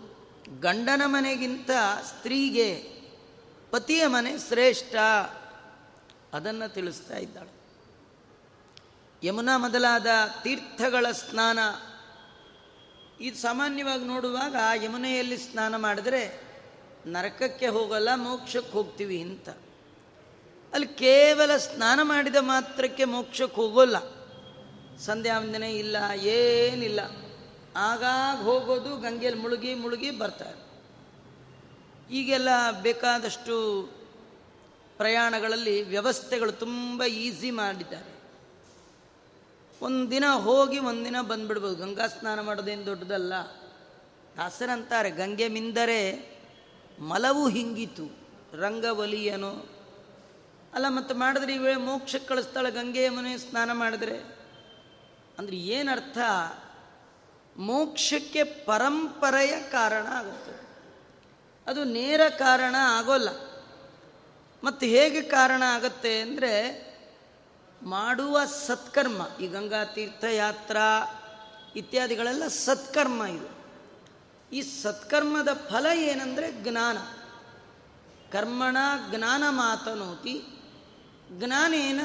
ಗಂಡನ ಮನೆಗಿಂತ ಸ್ತ್ರೀಗೆ ಪತಿಯ ಮನೆ ಶ್ರೇಷ್ಠ. ಅದನ್ನು ತಿಳಿಸ್ತಾ ಇದ್ದಾಳೆ. ಯಮುನಾ ಮೊದಲಾದ ತೀರ್ಥಗಳ ಸ್ನಾನ. ಇದು ಸಾಮಾನ್ಯವಾಗಿ ನೋಡುವಾಗ ಯಮುನೆಯಲ್ಲಿ ಸ್ನಾನ ಮಾಡಿದ್ರೆ ನರಕಕ್ಕೆ ಹೋಗಲ್ಲ, ಮೋಕ್ಷಕ್ಕೆ ಹೋಗ್ತೀವಿ ಅಂತ. ಅಲ್ಲಿ ಕೇವಲ ಸ್ನಾನ ಮಾಡಿದ ಮಾತ್ರಕ್ಕೆ ಮೋಕ್ಷಕ್ಕೆ ಹೋಗೋಲ್ಲ. ಸಂಧ್ಯಾ ವಂದನೆ ಇಲ್ಲ, ಏನಿಲ್ಲ. ಆಗಾಗ ಹೋಗೋದು, ಗಂಗೆಯಲ್ಲಿ ಮುಳುಗಿ ಮುಳುಗಿ ಬರ್ತಾರೆ. ಈಗೆಲ್ಲ ಬೇಕಾದಷ್ಟು ಪ್ರಯಾಣಗಳಲ್ಲಿ ವ್ಯವಸ್ಥೆಗಳು ತುಂಬ ಈಸಿ ಮಾಡಿದ್ದಾರೆ. ಒಂದಿನ ಹೋಗಿ ಒಂದಿನ ಬಂದ್ಬಿಡ್ಬೋದು. ಗಂಗಾ ಸ್ನಾನ ಮಾಡೋದೇನು ದೊಡ್ಡದಲ್ಲ. ದಾಸರಂತಾರೆ, ಗಂಗೆ ಮಿಂದರೆ ಮಲವು ಹಿಂಗಿತು ರಂಗವಲಿಯನೋ ಅಲ್ಲ, ಮತ್ತು ಮಾಡಿದ್ರೆ ಈ ವೇಳೆ ಮೋಕ್ಷಕ್ಕೆ ಕಳಿಸ್ತಾಳೆ ಗಂಗೆಯ ಮನೆ ಸ್ನಾನ ಮಾಡಿದ್ರೆ. ಅಂದರೆ ಏನರ್ಥ? ಮೋಕ್ಷಕ್ಕೆ ಪರಂಪರೆಯ ಕಾರಣ ಆಗುತ್ತೆ. ಅದು ನೇರ ಕಾರಣ ಆಗೋಲ್ಲ. ಮತ್ತು ಹೇಗೆ ಕಾರಣ ಆಗತ್ತೆ ಅಂದರೆ ಮಾಡುವ ಸತ್ಕರ್ಮ, ಈ ಗಂಗಾ ತೀರ್ಥಯಾತ್ರಾ ಇತ್ಯಾದಿಗಳೆಲ್ಲ ಸತ್ಕರ್ಮ ಇದು. ಈ ಸತ್ಕರ್ಮದ ಫಲ ಏನಂದರೆ ಜ್ಞಾನ. ಕರ್ಮಣ ಜ್ಞಾನ ಮಾತನೋತಿ, ಜ್ಞಾನೇನ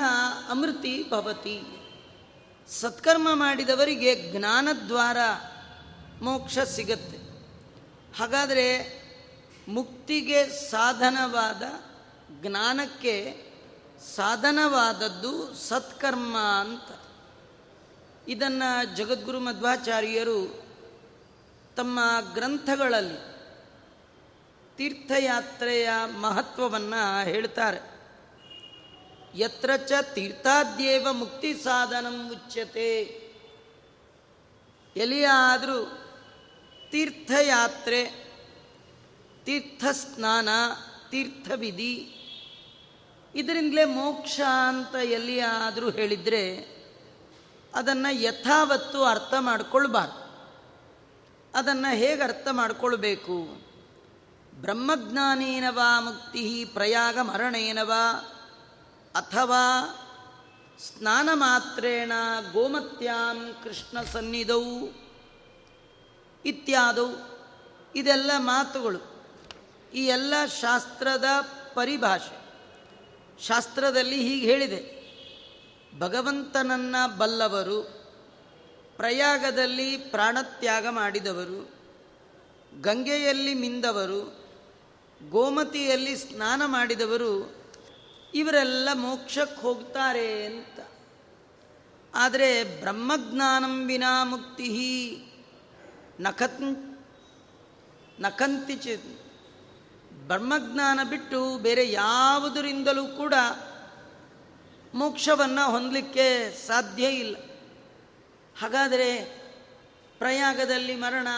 ಅಮೃತಿ ಭವತಿ. ಸತ್ಕರ್ಮ ಮಾಡಿದವರಿಗೆ ಜ್ಞಾನದ್ವಾರ ಮೋಕ್ಷ ಸಿಗತ್ತೆ. ಹಾಗಾದರೆ ಮುಕ್ತಿಗೆ ಸಾಧನವಾದ ಜ್ಞಾನಕ್ಕೆ ಸಾಧನವಾದದ್ದು ಸತ್ಕರ್ಮ ಅಂತ. ಇದನ್ನು ಜಗದ್ಗುರು ಮಧ್ವಾಚಾರ್ಯರು ತಮ್ಮ ಗ್ರಂಥಗಳಲ್ಲಿ ತೀರ್ಥಯಾತ್ರೆಯ ಮಹತ್ವವನ್ನು ಹೇಳ್ತಾರೆ. ಯತ್ರ ಚ ತೀರ್ಥಾದ್ಯೇವ ಮುಕ್ತಿ ಸಾಧನಂ ಮುಚ್ಚತೆ ಎಲ್ಲಿಯಾದರೂ ತೀರ್ಥಯಾತ್ರೆ, ತೀರ್ಥಸ್ನಾನ, ತೀರ್ಥವಿಧಿ ಇದರಿಂದಲೇ ಮೋಕ್ಷ ಅಂತ ಎಲ್ಲಿಯಾದರೂ ಹೇಳಿದರೆ ಅದನ್ನು ಯಥಾವತ್ತು ಅರ್ಥ ಮಾಡಿಕೊಳ್ಬಾರ್ದು. ಅದನ್ನು ಹೇಗೆ ಅರ್ಥ ಮಾಡಿಕೊಳ್ಬೇಕು? ಬ್ರಹ್ಮಜ್ಞಾನೇನವಾ ಮುಕ್ತಿ ಪ್ರಯಾಗ ಮರಣೇನವಾ ಅಥವಾ ಸ್ನಾನ ಮಾತ್ರೇಣ ಗೋಮತ್ಯಾಂ ಕೃಷ್ಣ ಸನ್ನಿಧವು ಇತ್ಯಾದವು. ಇದೆಲ್ಲ ಮಾತುಗಳು. ಈ ಎಲ್ಲ ಶಾಸ್ತ್ರದ ಪರಿಭಾಷೆ. ಶಾಸ್ತ್ರದಲ್ಲಿ ಹೀಗೆ ಹೇಳಿದೆ. ಭಗವಂತನನ್ನ ಬಲ್ಲವರು, ಪ್ರಯಾಗದಲ್ಲಿ ಪ್ರಾಣತ್ಯಾಗ ಮಾಡಿದವರು, ಗಂಗೆಯಲ್ಲಿ ಮಿಂದವರು, ಗೋಮತಿಯಲ್ಲಿ ಸ್ನಾನ ಮಾಡಿದವರು, ಇವರೆಲ್ಲ ಮೋಕ್ಷಕ್ಕೆ ಹೋಗ್ತಾರೆ ಅಂತ. ಆದರೆ ಬ್ರಹ್ಮಜ್ಞಾನಂ ವಿನಾ ಮುಕ್ತಿ ನಖತ್ ನಖಂತಿಚಿ ಬ್ರಹ್ಮಜ್ಞಾನ ಬಿಟ್ಟು ಬೇರೆ ಯಾವುದರಿಂದಲೂ ಕೂಡ ಮೋಕ್ಷವನ್ನು ಹೊಂದಲಿಕ್ಕೆ ಸಾಧ್ಯ ಇಲ್ಲ. ಹಾಗಾದರೆ ಪ್ರಯಾಗದಲ್ಲಿ ಮರಣ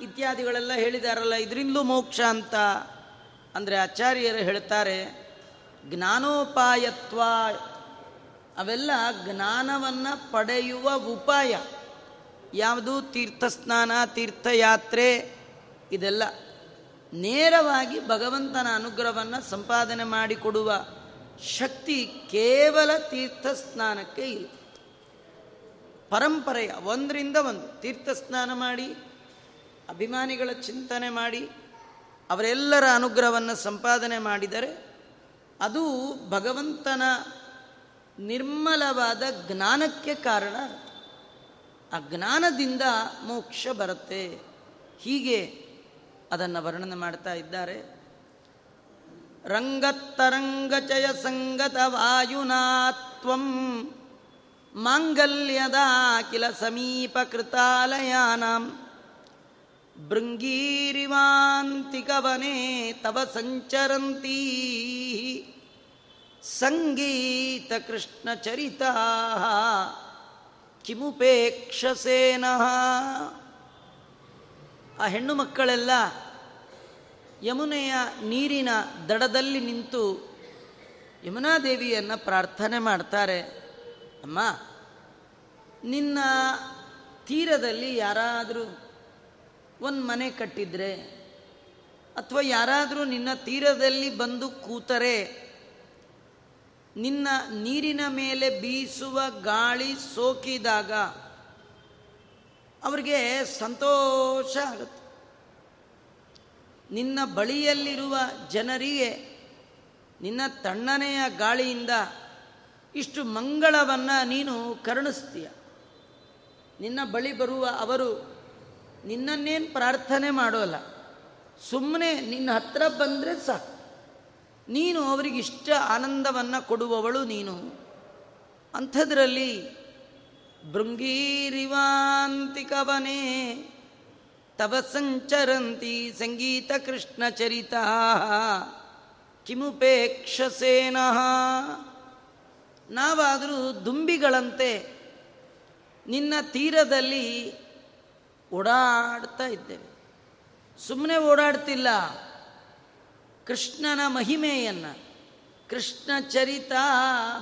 ಇತ್ಯಾದಿಗಳೆಲ್ಲ ಹೇಳಿದಾರಲ್ಲ, ಇದರಿಂದಲೂ ಮೋಕ್ಷ ಅಂತ ಅಂದರೆ ಆಚಾರ್ಯರು ಹೇಳ್ತಾರೆ, ಜ್ಞಾನೋಪಾಯತ್ವ. ಅವೆಲ್ಲ ಜ್ಞಾನವನ್ನು ಪಡೆಯುವ ಉಪಾಯ. ಯಾವುದು ತೀರ್ಥಸ್ನಾನ, ತೀರ್ಥಯಾತ್ರೆ, ಇದೆಲ್ಲ. ನೇರವಾಗಿ ಭಗವಂತನ ಅನುಗ್ರಹವನ್ನು ಸಂಪಾದನೆ ಮಾಡಿಕೊಡುವ ಶಕ್ತಿ ಕೇವಲ ತೀರ್ಥಸ್ನಾನಕ್ಕೆ ಇಲ್ಲ. ಪರಂಪರೆಯ ಒಂದರಿಂದ ಒಂದು. ತೀರ್ಥಸ್ನಾನ ಮಾಡಿ, ಅಭಿಮಾನಿಗಳ ಚಿಂತನೆ ಮಾಡಿ, ಅವರೆಲ್ಲರ ಅನುಗ್ರಹವನ್ನು ಸಂಪಾದನೆ ಮಾಡಿದರೆ ಅದು ಭಗವಂತನ ನಿರ್ಮಲವಾದ ಜ್ಞಾನಕ್ಕೆ ಕಾರಣ. ಆ ಜ್ಞಾನದಿಂದ ಮೋಕ್ಷ ಬರುತ್ತೆ. ಹೀಗೆ ಅದನ್ನು ವರ್ಣನೆ ಮಾಡ್ತಾ ಇದ್ದಾರೆ. ರಂಗತ್ತರಂಗಚಯ ಸಂಗತ ವಾಯುನಾತ್ವಂ ಮಾಂಗಲ್ಯದ ಕಿಲ ಸಮೀಪ ಕೃತಾಲಯಾನಾಂ. ಭೃಂಗೀರಿವಾಂತಿಕವನೆ ತವ ಸಂಚರಂತೀ. ಚರಿತಾ ಕಿಮುಪೇಕ್ಷಸೇನಃ. ಆ ಹೆಣ್ಣು ಮಕ್ಕಳೆಲ್ಲ ಯಮುನೆಯ ನೀರಿನ ದಡದಲ್ಲಿ ನಿಂತು ಯಮುನಾದೇವಿಯನ್ನು ಪ್ರಾರ್ಥನೆ ಮಾಡ್ತಾರೆ. ಅಮ್ಮ, ನಿನ್ನ ತೀರದಲ್ಲಿ ಯಾರಾದರೂ ಒಂದು ಮನೆ ಕಟ್ಟಿದ್ರೆ ಅಥವಾ ಯಾರಾದರೂ ನಿನ್ನ ತೀರದಲ್ಲಿ ಬಂದು ಕೂತರೆ, ನಿನ್ನ ನೀರಿನ ಮೇಲೆ ಬೀಸುವ ಗಾಳಿ ಸೋಕಿದಾಗ ಅವರಿಗೆ ಸಂತೋಷ ಆಗುತ್ತೆ. ನಿನ್ನ ಬಳಿಯಲ್ಲಿರುವ ಜನರಿಗೆ, ನಿನ್ನ ತಣ್ಣನೆಯ ಗಾಳಿಯಿಂದ ಇಷ್ಟು ಮಂಗಳವನ್ನು ನೀನು ಕರುಣಿಸ್ತೀಯ. ನಿನ್ನ ಬಳಿ ಬರುವ ಅವರು ನಿನ್ನನ್ನೇನು ಪ್ರಾರ್ಥನೆ ಮಾಡೋಲ್ಲ. ಸುಮ್ಮನೆ ನಿನ್ನ ಹತ್ರ ಬಂದರೆ ಸಾಕು. ನೀನು ಅವರಿಗಿಷ್ಟ ಆನಂದವನ್ನು ಕೊಡುವವಳು ನೀನು. ಅಂಥದ್ರಲ್ಲಿ ಭೃಂಗೀರಿವಾಂತಿಕವನೇ ತವ ಸಂಚರಂತಿ ಸಂಗೀತ ಕೃಷ್ಣ ಚರಿತ. ಕಿಮುಪೇಕ್ಷಸೇನಃ ನಾವಾದರೂ ದುಂಬಿಗಳಂತೆ ನಿನ್ನ ತೀರದಲ್ಲಿ ಓಡಾಡ್ತಾ ಇದ್ದೇವೆ. ಸುಮ್ಮನೆ ಓಡಾಡ್ತಿಲ್ಲ. ಕೃಷ್ಣನ ಮಹಿಮೆಯನ್ನು, ಕೃಷ್ಣ ಚರಿತ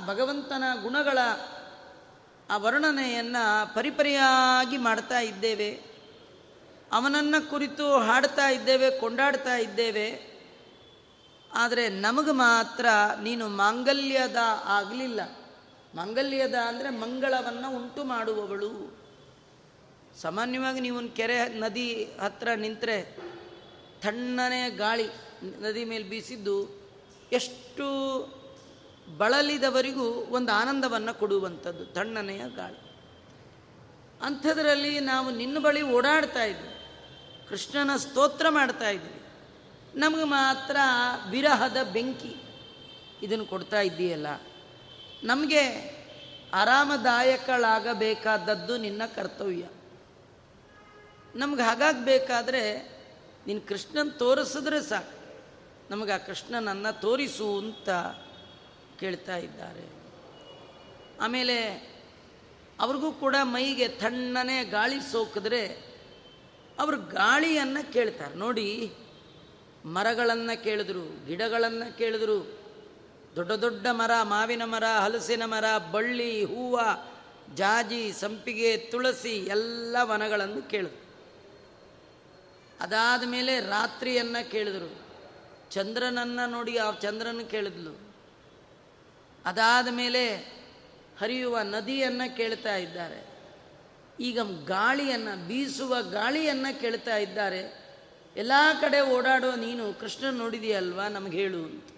ಭಗವಂತನ ಗುಣಗಳ ಆ ವರ್ಣನೆಯನ್ನು ಪರಿಪರಿಯಾಗಿ ಮಾಡ್ತಾ ಇದ್ದೇವೆ. ಅವನನ್ನು ಕುರಿತು ಹಾಡ್ತಾ ಇದ್ದೇವೆ, ಕೊಂಡಾಡ್ತಾ ಇದ್ದೇವೆ. ಆದರೆ ನಮಗೆ ಮಾತ್ರ ನೀನು ಮಾಂಗಲ್ಯದ ಆಗಲಿಲ್ಲ. ಮಾಂಗಲ್ಯದ ಅಂದರೆ ಮಂಗಳವನ್ನು ಉಂಟು ಮಾಡುವವಳು. ಸಾಮಾನ್ಯವಾಗಿ ನೀವು ಕೆರೆ, ನದಿ ಹತ್ರ ನಿಂತರೆ ತಣ್ಣನೆ ಗಾಳಿ, ನದಿ ಮೇಲೆ ಬೀಸಿದ್ದು ಎಷ್ಟು ಬಳಲಿದವರಿಗೂ ಒಂದು ಆನಂದವನ್ನು ಕೊಡುವಂಥದ್ದು, ತಣ್ಣನೆಯ ಗಾಳಿ. ಅಂಥದ್ರಲ್ಲಿ ನಾವು ನಿನ್ನ ಬಳಿ ಓಡಾಡ್ತಾ ಇದ್ವಿ. ಕೃಷ್ಣನ ಸ್ತೋತ್ರ ಮಾಡ್ತಾ ಇದ್ವಿ. ನಮಗೆ ಮಾತ್ರ ವಿರಹದ ಬೆಂಕಿ. ಇದನ್ನು ಕೊಡ್ತಾ ಇದ್ದೀಯಲ್ಲ. ನಮಗೆ ಆರಾಮದಾಯಕಳಾಗಬೇಕಾದದ್ದು ನಿನ್ನ ಕರ್ತವ್ಯ. ನಮ್ಗೆ ಹಾಗಾಗಬೇಕಾದ್ರೆ ನೀನು ಕೃಷ್ಣನ್ ತೋರಿಸಿದ್ರೆ ಸಾಕು. ನಮಗೆ ಆ ಕೃಷ್ಣನನ್ನು ತೋರಿಸು ಅಂತ ಕೇಳ್ತಾ ಇದ್ದಾರೆ. ಆಮೇಲೆ ಅವ್ರಿಗೂ ಕೂಡ ಮೈಗೆ ತಣ್ಣನೆ ಗಾಳಿ ಸೋಕಿದ್ರೆ ಅವರು ಗಾಳಿಯನ್ನು ಕೇಳ್ತಾರೆ. ನೋಡಿ, ಮರಗಳನ್ನು ಕೇಳಿದ್ರು, ಗಿಡಗಳನ್ನು ಕೇಳಿದ್ರು, ದೊಡ್ಡ ದೊಡ್ಡ ಮರ, ಮಾವಿನ ಮರ, ಹಲಸಿನ ಮರ, ಬಳ್ಳಿ, ಹೂವ, ಜಾಜಿ, ಸಂಪಿಗೆ, ತುಳಸಿ, ಎಲ್ಲ ವನಗಳನ್ನು ಕೇಳಿದ್ರು. ಅದಾದ ಮೇಲೆ ರಾತ್ರಿಯನ್ನು ಕೇಳಿದ್ರು. ಚಂದ್ರನನ್ನು ನೋಡಿ ಆ ಚಂದ್ರನ ಕೇಳಿದ್ಲು. ಅದಾದ ಮೇಲೆ ಹರಿಯುವ ನದಿಯನ್ನು ಕೇಳ್ತಾ ಇದ್ದಾರೆ. ಈಗ ಗಾಳಿಯನ್ನು, ಬೀಸುವ ಗಾಳಿಯನ್ನು ಕೇಳ್ತಾ ಇದ್ದಾರೆ. ಎಲ್ಲ ಕಡೆ ಓಡಾಡೋ ನೀನು ಕೃಷ್ಣ ನೋಡಿದೆಯಲ್ವಾ? ನಮಗೆ ಹೇಳು ಅಂತ.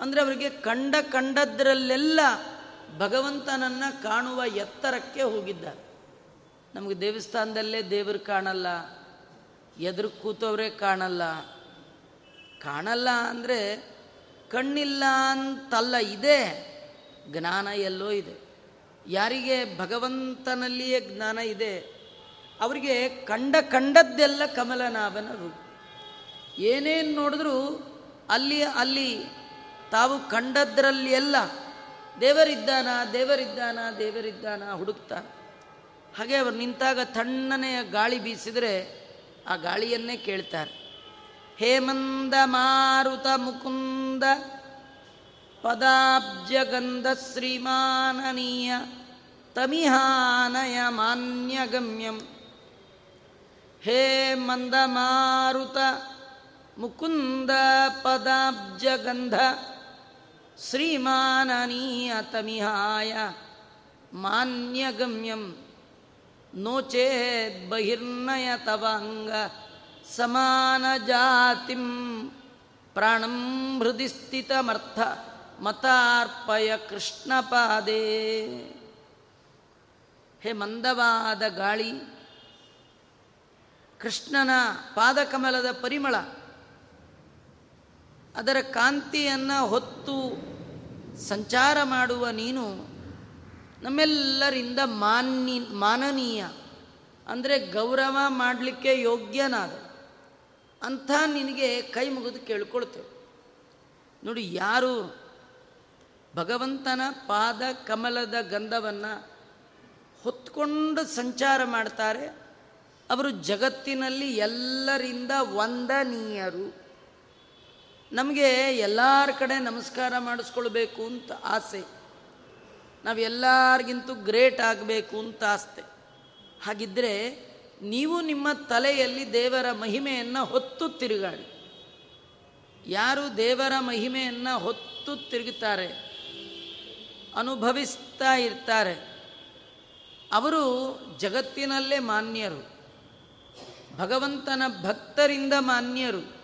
ಅಂದರೆ ಅವರಿಗೆ ಕಂಡ ಕಂಡದ್ರಲ್ಲೆಲ್ಲ ಭಗವಂತನನ್ನು ಕಾಣುವ ಎತ್ತರಕ್ಕೆ ಹೋಗಿದ್ದಾರೆ. ನಮಗೆ ದೇವಸ್ಥಾನದಲ್ಲೇ ದೇವರು ಕಾಣಲ್ಲ, ಎದುರು ಕೂತವರೇ ಕಾಣಲ್ಲ. ಕಾಣಲ್ಲ ಅಂದರೆ ಕಣ್ಣಿಲ್ಲ ಅಂತಲ್ಲ ಇದೆ, ಜ್ಞಾನ ಎಲ್ಲೋ ಇದೆ. ಯಾರಿಗೆ ಭಗವಂತನಲ್ಲಿಯೇ ಜ್ಞಾನ ಇದೆ, ಅವರಿಗೆ ಕಂಡ ಕಂಡದ್ದೆಲ್ಲ ಕಮಲನಾಭನ ರೂಪ. ಏನೇನು ನೋಡಿದ್ರೂ ಅಲ್ಲಿ ಅಲ್ಲಿ ತಾವು ಕಂಡದ್ರಲ್ಲಿ ಎಲ್ಲ ದೇವರಿದ್ದಾನ ದೇವರಿದ್ದಾನ ದೇವರಿದ್ದಾನ ಹುಡುಕ್ತಾ. ಹಾಗೆ ಅವರು ನಿಂತಾಗ ತಣ್ಣನೆಯ ಗಾಳಿ ಬೀಸಿದರೆ ಆ ಗಾಳಿಯನ್ನೇ ಕೇಳ್ತಾರೆ. ಹೇಮಂದ ಮಾರುತ ಮುಕುಂದ ಪದಾಬ್ಜಗಂಧ ಶ್ರೀಮಾನನೀಯ ತಮಿಹಾನಯ ಮಾನ್ಯಗಮ್ಯಂ ಹೇ ಮಂದ ಮಾರುತ ಮುಕುಂದ ಪದಾಬ್ಜಗಂಧ ಶ್ರೀಮಾನನೀಯ ತಮಿಹಾಯ ಮಾನ್ಯಗಮ್ಯಂ. ನೋಚೇದ್ ಬಹಿರ್ನಯ ತವ ಅಂಗ ಸಮಾನ ಜಾತಿಂ ಪ್ರಾಣಂ ಹೃದಯ ಸ್ಥಿತಮರ್ಥ ಮತಾರ್ಪಯ ಕೃಷ್ಣಪಾದೇ ಹೇ ಮಂದವಾದ ಗಾಳಿ, ಕೃಷ್ಣನ ಪಾದಕಮಲದ ಪರಿಮಳ, ಅದರ ಕಾಂತಿಯನ್ನು ಹೊತ್ತು ಸಂಚಾರ ಮಾಡುವ ನೀನು ನಮ್ಮೆಲ್ಲರಿಂದ ಮಾನ್ಯ, ಮಾನನೀಯ, ಅಂದರೆ ಗೌರವ ಮಾಡಲಿಕ್ಕೆ ಯೋಗ್ಯನಾದ. ಅಂಥ ನಿನಗೆ ಕೈ ಮುಗಿದು ಕೇಳ್ಕೊಳ್ತೇವೆ. ನೋಡಿ, ಯಾರು ಭಗವಂತನ ಪಾದ ಕಮಲದ ಗಂಧವನ್ನು ಹೊತ್ಕೊಂಡು ಸಂಚಾರ ಮಾಡ್ತಾರೆ, ಅವರು ಜಗತ್ತಿನಲ್ಲಿ ಎಲ್ಲರಿಂದ ವಂದನೀಯರು. ನಮಗೆ ಎಲ್ಲರ ಕಡೆ ನಮಸ್ಕಾರ ಮಾಡಿಸ್ಕೊಳ್ಬೇಕು ಅಂತ ಆಸೆ. ನಾವು ಎಲ್ಲರಿಗಿಂತೂ ಗ್ರೇಟ್ ಆಗಬೇಕು ಅಂತ ಆಸ್ತೆ ಹಾಗಿದ್ದರೆ ನೀವು ನಿಮ್ಮ ತಲೆಯಲ್ಲಿ ದೇವರ ಮಹಿಮೆಯನ್ನು ಹೊತ್ತು ತಿರುಗಾಡಿ. ಯಾರು ದೇವರ ಮಹಿಮೆಯನ್ನು ಹೊತ್ತು ತಿರುಗುತ್ತಾರೆ ಅನುಭವಿಸ್ತಾ ಇರ್ತಾರೆ. ಅವರು ಜಗತ್ತಿನಲ್ಲೇ ಮಾನ್ಯರು. ಭಗವಂತನ ಭಕ್ತರಿಂದ ಮಾನ್ಯರು.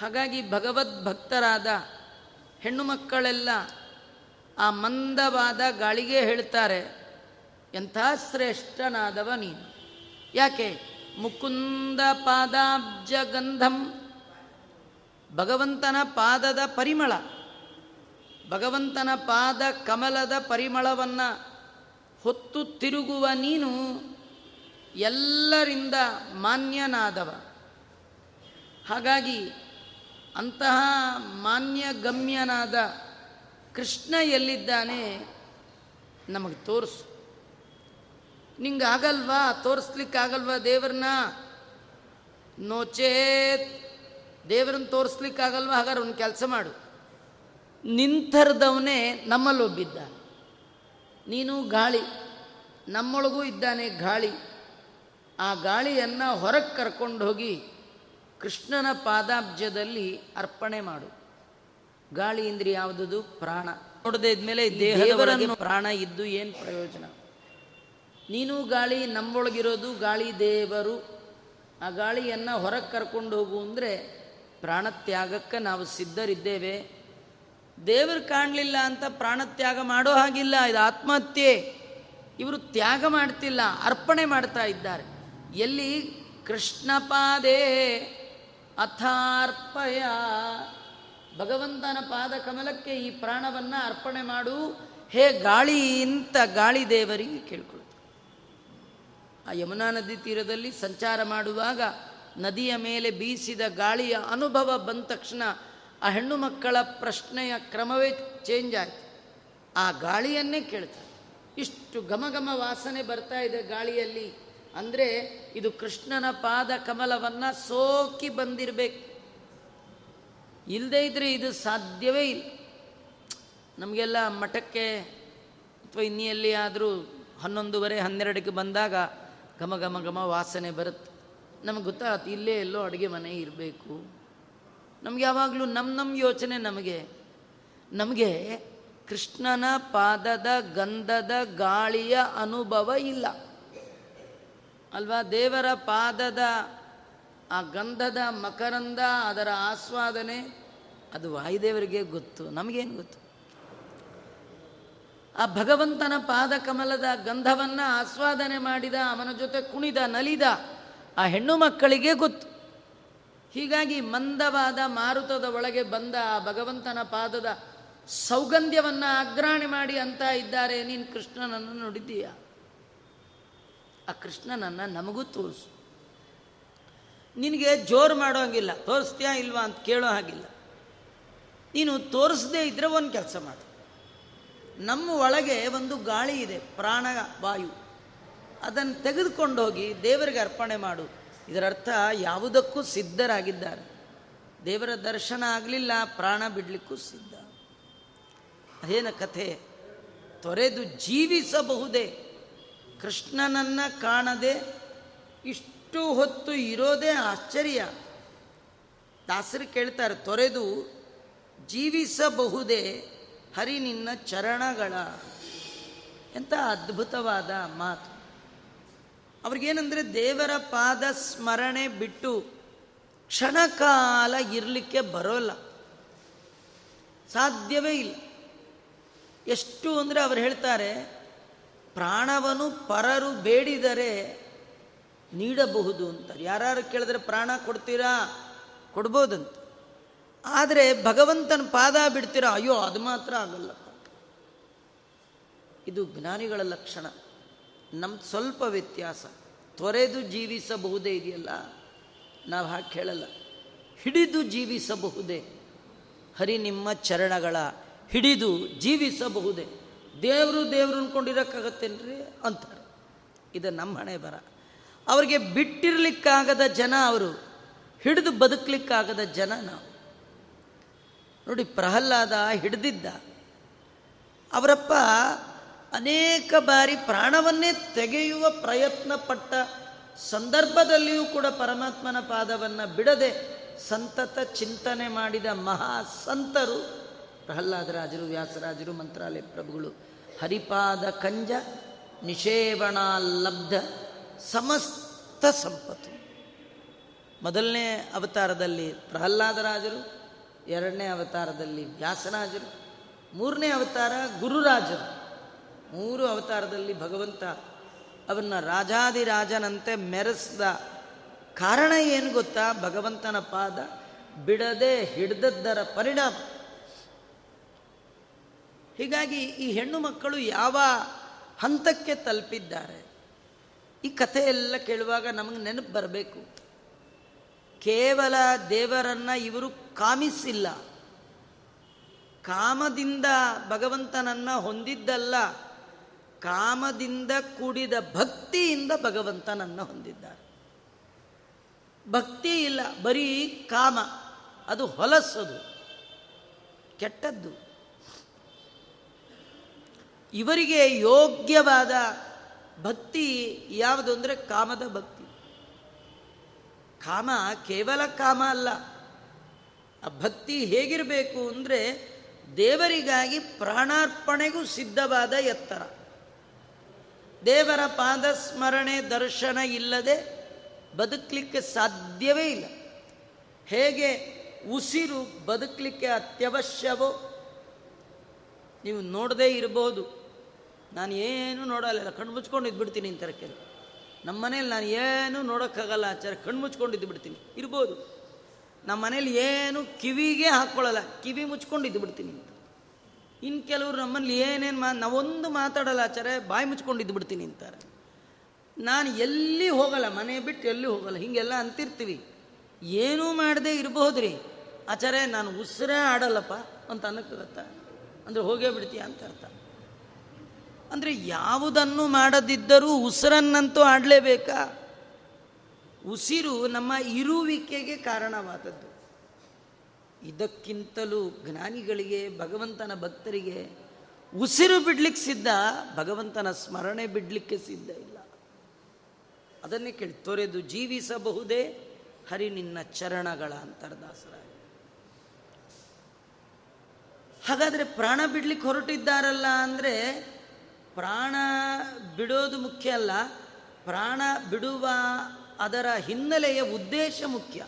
ಹಾಗಾಗಿ ಭಗವದ್ ಭಕ್ತರಾದ ಹೆಣ್ಣು ಮಕ್ಕಳೆಲ್ಲ ಆ ಮಂದವಾದ ಗಾಳಿಗೆ ಹೇಳ್ತಾರೆ, ಎಂಥ ಶ್ರೇಷ್ಠನಾದವ ನೀನು. ಯಾಕೆ? ಮುಕುಂದ ಪಾದಾಬ್ಜ ಗಂಧಂ ಭಗವಂತನ ಪಾದದ ಪರಿಮಳ. ಭಗವಂತನ ಪಾದ ಕಮಲದ ಪರಿಮಳವನ್ನು ಹೊತ್ತು ತಿರುಗುವ ನೀನು ಎಲ್ಲರಿಂದ ಮಾನ್ಯನಾದವ. ಹಾಗಾಗಿ ಅಂತಹ ಮಾನ್ಯ ಗಮ್ಯನಾದ ಕೃಷ್ಣ ಎಲ್ಲಿದ್ದಾನೆ? ನಮಗೆ ತೋರಿಸು. ನಿಂಗೆ ಆಗಲ್ವಾ ತೋರಿಸ್ಲಿಕ್ಕಾಗಲ್ವಾ ದೇವ್ರನ್ನ? ನೋಚೇತ್ ದೇವ್ರನ್ನ ತೋರಿಸ್ಲಿಕ್ಕಾಗಲ್ವಾ? ಹಾಗಾದ್ರೆ ಒಂದು ಕೆಲಸ ಮಾಡು. ನಿಂತರದವನೇ ನಮ್ಮಲ್ಲೊಬ್ಬಿದ್ದಾನೆ ನೀನು ಗಾಳಿ ನಮ್ಮೊಳಗೂ ಇದ್ದಾನೆ ಗಾಳಿ. ಆ ಗಾಳಿಯನ್ನು ಹೊರಗೆ ಕರ್ಕೊಂಡು ಹೋಗಿ ಕೃಷ್ಣನ ಪಾದಾಬ್ಜದಲ್ಲಿ ಅರ್ಪಣೆ ಮಾಡು. ಗಾಳಿ ಇಂದ್ರಿ ಯಾವುದದು? ಪ್ರಾಣ. ನೋಡದೇ ಇದ್ಮೇಲೆ ದೇಹದವರನ್ನು ಪ್ರಾಣ ಇದ್ದು ಏನು ಪ್ರಯೋಜನ? ನೀನು ಗಾಳಿ ನಮ್ಮೊಳಗಿರೋದು ಗಾಳಿ ದೇವರು. ಆ ಗಾಳಿಯನ್ನು ಹೊರಗೆ ಕರ್ಕೊಂಡು ಹೋಗು ಅಂದರೆ ಪ್ರಾಣತ್ಯಾಗಕ್ಕೆ ನಾವು ಸಿದ್ಧರಿದ್ದೇವೆ. ದೇವರು ಕಾಣಲಿಲ್ಲ ಅಂತ ಪ್ರಾಣತ್ಯಾಗ ಮಾಡೋ ಹಾಗಿಲ್ಲ, ಇದು ಆತ್ಮಹತ್ಯೆ. ಇವರು ತ್ಯಾಗ ಮಾಡ್ತಿಲ್ಲ, ಅರ್ಪಣೆ ಮಾಡ್ತಾ ಇದ್ದಾರೆ. ಎಲ್ಲಿ? ಕೃಷ್ಣಪಾದೇ ಅಥಾರ್ಪಯ. ಭಗವಂತನ ಪಾದ ಕಮಲಕ್ಕೆ ಈ ಪ್ರಾಣವನ್ನು ಅರ್ಪಣೆ ಮಾಡು. ಹೇ ಗಾಳಿ ಇಂತ ಗಾಳಿ ದೇವರಿಗೆ ಕೇಳ್ಕೊಳ್ತು ಆ ಯಮುನಾ ನದಿ ತೀರದಲ್ಲಿ ಸಂಚಾರ ಮಾಡುವಾಗ ನದಿಯ ಮೇಲೆ ಬೀಸಿದ ಗಾಳಿಯ ಅನುಭವ ಬಂದ ತಕ್ಷಣ ಆ ಹೆಣ್ಣು ಮಕ್ಕಳ ಪ್ರಶ್ನೆಯ ಕ್ರಮವೇ ಚೇಂಜ್ ಆಯಿತು. ಆ ಗಾಳಿಯನ್ನೇ ಕೇಳ್ತಾರೆ. ಇಷ್ಟು ಘಮ ಘಮ ವಾಸನೆ ಬರ್ತಾ ಇದೆ ಗಾಳಿಯಲ್ಲಿ. ಅಂದರೆ ಇದು ಕೃಷ್ಣನ ಪಾದ ಕಮಲವನ್ನು ಸೋಕಿ ಬಂದಿರಬೇಕು. ಇಲ್ಲದೇ ಇದ್ರೆ ಇದು ಸಾಧ್ಯವೇ ಇಲ್ಲ. ನಮಗೆಲ್ಲ ಮಠಕ್ಕೆ ಅಥವಾ ಇನ್ನಿಯಲ್ಲಿ ಆದರೂ ಹನ್ನೊಂದುವರೆ ಹನ್ನೆರಡಕ್ಕೆ ಬಂದಾಗ ಘಮ ಘಮ ಘಮ ವಾಸನೆ ಬರುತ್ತೆ. ನಮಗೆ ಗೊತ್ತಾಗುತ್ತೆ ಇಲ್ಲೇ ಎಲ್ಲೋ ಅಡುಗೆ ಮನೆ ಇರಬೇಕು. ನಮ್ಗೆ ಯಾವಾಗಲೂ ನಮ್ಮ ನಮ್ಮ ಯೋಚನೆ ನಮಗೆ. ನಮಗೆ ಕೃಷ್ಣನ ಪಾದದ, ಗಂಧದ, ಗಾಳಿಯ ಅನುಭವ ಇಲ್ಲ. ಅಲ್ವಾ? ದೇವರ ಪಾದದ, ಆ ಗಂಧದ ಮಕರಂದ, ಅದರ ಆಸ್ವಾದನೆ, ಅದು ವಾಯುದೇವರಿಗೆ ಗೊತ್ತು. ನಮಗೇನು ಗೊತ್ತು? ಆ ಭಗವಂತನ ಪಾದ ಕಮಲದ ಗಂಧವನ್ನು ಆಸ್ವಾದನೆ ಮಾಡಿದ, ಅವನ ಜೊತೆ ಕುಣಿದ, ನಲಿದ ಆ ಹೆಣ್ಣು ಮಕ್ಕಳಿಗೆ ಗೊತ್ತು. ಹೀಗಾಗಿ ಮಂದವಾದ ಮಾರುತದ ಒಳಗೆ ಬಂದ ಆ ಭಗವಂತನ ಪಾದದ ಸೌಗಂಧ್ಯವನ್ನು ಅಗ್ರಾಣಿ ಮಾಡಿ ಅಂತ ಇದ್ದಾರೆ, ನೀನು ಕೃಷ್ಣನನ್ನು ನೋಡಿದ್ದೀಯ? ಆ ಕೃಷ್ಣನನ್ನು ನಮಗೂ ತೋರಿಸು. ನಿನಗೆ ಜೋರು ಮಾಡೋಂಗಿಲ್ಲ, ತೋರಿಸ್ತೀಯಾ ಇಲ್ವಾ ಅಂತ ಕೇಳೋ ಹಾಗಿಲ್ಲ. ನೀನು ತೋರಿಸದೇ ಇದ್ದರೆ ಒಂದು ಕೆಲಸ ಮಾಡು. ನಮ್ಮ ಒಳಗೆ ಒಂದು ಗಾಳಿ ಇದೆ, ಪ್ರಾಣ, ವಾಯು. ಅದನ್ನು ತೆಗೆದುಕೊಂಡೋಗಿ ದೇವರಿಗೆ ಅರ್ಪಣೆ ಮಾಡು. ಇದರರ್ಥ ಯಾವುದಕ್ಕೂ ಸಿದ್ಧರಾಗಿದ್ದಾರೆ. ದೇವರ ದರ್ಶನ ಆಗಲಿಲ್ಲ, ಪ್ರಾಣ ಬಿಡಲಿಕ್ಕೂ ಸಿದ್ಧ. ಅದೇನ ಕಥೆ? ತೊರೆದು ಜೀವಿಸಬಹುದೇ? ಕೃಷ್ಣನನ್ನು ಕಾಣದೆ ಇಷ್ಟು ಹೊತ್ತು ಇರೋದೇ ಆಶ್ಚರ್ಯ. ದಾಸರು ಕೇಳ್ತಾರೆ, ತೊರೆದು ಜೀವಿಸಬಹುದೇ? ಹರಿ ನಿನ್ನ ಚರಣಗಳ. ಎಂಥ ಅದ್ಭುತವಾದ ಮಾತು. ಅವ್ರಿಗೇನೆಂದರೆ ದೇವರ ಪಾದ ಸ್ಮರಣೆ ಬಿಟ್ಟು ಕ್ಷಣಕಾಲ ಇರಲಿಕ್ಕೆ ಬರೋಲ್ಲ. ಸಾಧ್ಯವೇ ಇಲ್ಲ. ಎಷ್ಟು ಅಂದರೆ ಅವರು ಹೇಳ್ತಾರೆ ಪ್ರಾಣವನ್ನು ಪರರು ಬೇಡಿದರೆ ನೀಡಬಹುದು ಅಂತಾರೆ. ಯಾರು ಕೇಳಿದ್ರೆ ಪ್ರಾಣ ಕೊಡ್ತೀರಾ? ಕೊಡ್ಬೋದಂತ. ಆದರೆ ಭಗವಂತನ ಪಾದ ಬಿಡ್ತೀರ? ಅಯ್ಯೋ, ಅದು ಮಾತ್ರ ಆಗಲ್ಲ. ಇದು ಜ್ಞಾನಿಗಳ ಲಕ್ಷಣ. ನಮ್ಮ ಸ್ವಲ್ಪ ವ್ಯತ್ಯಾಸ. ತೊರೆದು ಜೀವಿಸಬಹುದೇ ಇದೆಯಲ್ಲ? ನಾವು ಹಾಗೆ ಕೇಳಲ್ಲ. ಹಿಡಿದು ಜೀವಿಸಬಹುದೇ? ಹರಿ ನಿಮ್ಮ ಚರಣಗಳ. ಹಿಡಿದು ಜೀವಿಸಬಹುದೇ? ದೇವರು ದೇವರು ಅನ್ಕೊಂಡಿರೋಕ್ಕಾಗತ್ತೇನ್ರಿ? ಅಂತಾರೆ. ಇದು ನಮ್ಮ ಹಣೆ ಬರ. ಅವ್ರಿಗೆ ಬಿಟ್ಟಿರಲಿಕ್ಕಾಗದ ಜನ ಅವರು. ಹಿಡಿದು ಬದುಕಲಿಕ್ಕಾಗದ ಜನ ನಾವು. ನೋಡಿ ಪ್ರಹ್ಲಾದ ಹಿಡಿದಿದ್ದ. ಅವರಪ್ಪ ಅನೇಕ ಬಾರಿ ಪ್ರಾಣವನ್ನೇ ತೆಗೆಯುವ ಪ್ರಯತ್ನ ಪಟ್ಟ ಸಂದರ್ಭದಲ್ಲಿಯೂ ಕೂಡ ಪರಮಾತ್ಮನ ಪಾದವನ್ನು ಬಿಡದೆ ಸಂತತ ಚಿಂತನೆ ಮಾಡಿದ ಮಹಾ ಸಂತರು ಪ್ರಹ್ಲಾದರಾಜರು ವ್ಯಾಸರಾಜರು, ಮಂತ್ರಾಲಯ ಪ್ರಭುಗಳು. ಹರಿಪಾದ ಕಂಜ ನಿಷೇವಣಾಲಬ್ಧ ಸಮಸ್ತ ಸಂಪತ್ತು. ಮೊದಲನೇ ಅವತಾರದಲ್ಲಿ ಪ್ರಹ್ಲಾದರಾಜರು ಎರಡನೇ ಅವತಾರದಲ್ಲಿ ವ್ಯಾಸರಾಜರು, ಮೂರನೇ ಅವತಾರ ಗುರುರಾಜರು. ಮೂರು ಅವತಾರದಲ್ಲಿ ಭಗವಂತ ಅವನ್ನ ರಾಜಾದಿರಾಜನಂತೆ ಮೆರೆಸಿದ ಕಾರಣ ಏನು ಗೊತ್ತಾ? ಭಗವಂತನ ಪಾದ ಬಿಡದೆ ಹಿಡ್ದದ್ದರ ಪರಿಣಾಮ. ಹೀಗಾಗಿ ಈ ಹೆಣ್ಣು ಮಕ್ಕಳು ಯಾವ ಹಂತಕ್ಕೆ ತಲುಪಿದ್ದಾರೆ? ಈ ಕಥೆ ಎಲ್ಲ ಕೇಳುವಾಗ ನಮಗೆ ನೆನಪು ಬರಬೇಕು. ಕೇವಲ ದೇವರನ್ನ ಇವರು ಕಾಮಿಸಿಲ್ಲ. ಕಾಮದಿಂದ ಭಗವಂತನನ್ನ ಹೊಂದಿದ್ದಲ್ಲ, ಕಾಮದಿಂದ ಕೂಡಿದ ಭಕ್ತಿಯಿಂದ ಭಗವಂತನನ್ನ ಹೊಂದಿದ್ದಾರೆ. ಭಕ್ತಿ ಇಲ್ಲ, ಬರೀ ಕಾಮ, ಅದು ಹೊಲಸದು, ಕೆಟ್ಟದ್ದು. ಇವರಿಗೆ ಯೋಗ್ಯವಾದ ಭಕ್ತಿ ಯಾವುದು ಅಂದರೆ ಕಾಮದ ಭಕ್ತಿ. ಕಾಮ ಕೇವಲ ಕಾಮ ಅಲ್ಲ. ಆ ಭಕ್ತಿ ಹೇಗಿರಬೇಕು ಅಂದರೆ ದೇವರಿಗಾಗಿ ಪ್ರಾಣಾರ್ಪಣೆಗೂ ಸಿದ್ಧವಾದ ಎತ್ತರ. ದೇವರ ಪಾದ ಸ್ಮರಣೆ ದರ್ಶನ ಇಲ್ಲದೆ ಬದುಕಲಿಕ್ಕೆ ಸಾಧ್ಯವೇ ಇಲ್ಲ. ಹೇಗೆ ಉಸಿರು ಬದುಕಲಿಕ್ಕೆ ಅತ್ಯವಶ್ಯವೋ? ನೀವು ನೋಡದೇ ಇರಬಹುದು ನಾನು ಏನು ನೋಡಲ್ಲ ಕಣ್ಣು ಮುಚ್ಕೊಂಡು ಇದ್ಬಿಡ್ತೀನಿ ಕೆಲವು ನಮ್ಮ ಮನೇಲಿ ನಾನು ಏನು ನೋಡೋಕ್ಕಾಗಲ್ಲ ಆಚಾರ, ಕಣ್ಣು ಮುಚ್ಕೊಂಡು ಇದ್ಬಿಡ್ತೀನಿ ಇರ್ಬೋದು. ನಮ್ಮ ಮನೇಲಿ ಏನು ಕಿವಿಗೆ ಹಾಕ್ಕೊಳ್ಳಲ್ಲ, ಕಿವಿ ಮುಚ್ಕೊಂಡು ಇದ್ಬಿಡ್ತೀನಿ ಅಂತ ಇನ್ನು ಕೆಲವರು ನಮ್ಮಲ್ಲಿ ಏನೇನು ಮಾ ನಾವೊಂದು ಮಾತಾಡಲ್ಲ ಆಚಾರ, ಬಾಯಿ ಮುಚ್ಕೊಂಡು ಇದ್ಬಿಡ್ತೀನಿ ಅಂತಾರೆ. ನಾನು ಎಲ್ಲಿ ಹೋಗಲ್ಲ, ಮನೆ ಬಿಟ್ಟು ಎಲ್ಲಿ ಹೋಗಲ್ಲ, ಹೀಗೆಲ್ಲ ಅಂತಿರ್ತೀವಿ. ಏನೂ ಮಾಡದೆ ಇರಬಹುದ್ರಿ ಆಚಾರೆ, ನಾನು ಉಸಿರೇ ಆಡಲ್ಲಪ್ಪ ಅಂತ ಅನ್ನಕ್ಕಾಗತ್ತ? ಅಂದರೆ ಹೋಗೇ ಬಿಡ್ತೀಯ ಅಂತ ಅರ್ಥ. ಅಂದರೆ ಯಾವುದನ್ನು ಮಾಡದಿದ್ದರೂ ಉಸಿರನ್ನಂತೂ ಆಡಲೇಬೇಕಾ? ಉಸಿರು ನಮ್ಮ ಇರುವಿಕೆಗೆ ಕಾರಣವಾದದ್ದು. ಇದಕ್ಕಿಂತಲೂ ಜ್ಞಾನಿಗಳಿಗೆ, ಭಗವಂತನ ಭಕ್ತರಿಗೆ ಉಸಿರು ಬಿಡ್ಲಿಕ್ಕೆ ಸಿದ್ಧ, ಭಗವಂತನ ಸ್ಮರಣೆ ಬಿಡಲಿಕ್ಕೆ ಸಿದ್ಧ ಇಲ್ಲ. ಅದನ್ನೇ ಕೇಳಿ, ತೊರೆದು ಜೀವಿಸಬಹುದೇ? ಹರಿ ನಿನ್ನ ಚರಣಗಳ ಅಂತರ್ದಾಸರ ಹಾಗಾದರೆ ಪ್ರಾಣ ಬಿಡ್ಲಿಕ್ಕೆ ಹೊರಟಿದ್ದಾರಲ್ಲ ಅಂದರೆ ಪ್ರಾಣ ಬಿಡೋದು ಮುಖ್ಯ ಅಲ್ಲ. ಪ್ರಾಣ ಬಿಡುವ ಅದರ ಹಿನ್ನೆಲೆಯ ಉದ್ದೇಶ ಮುಖ್ಯ.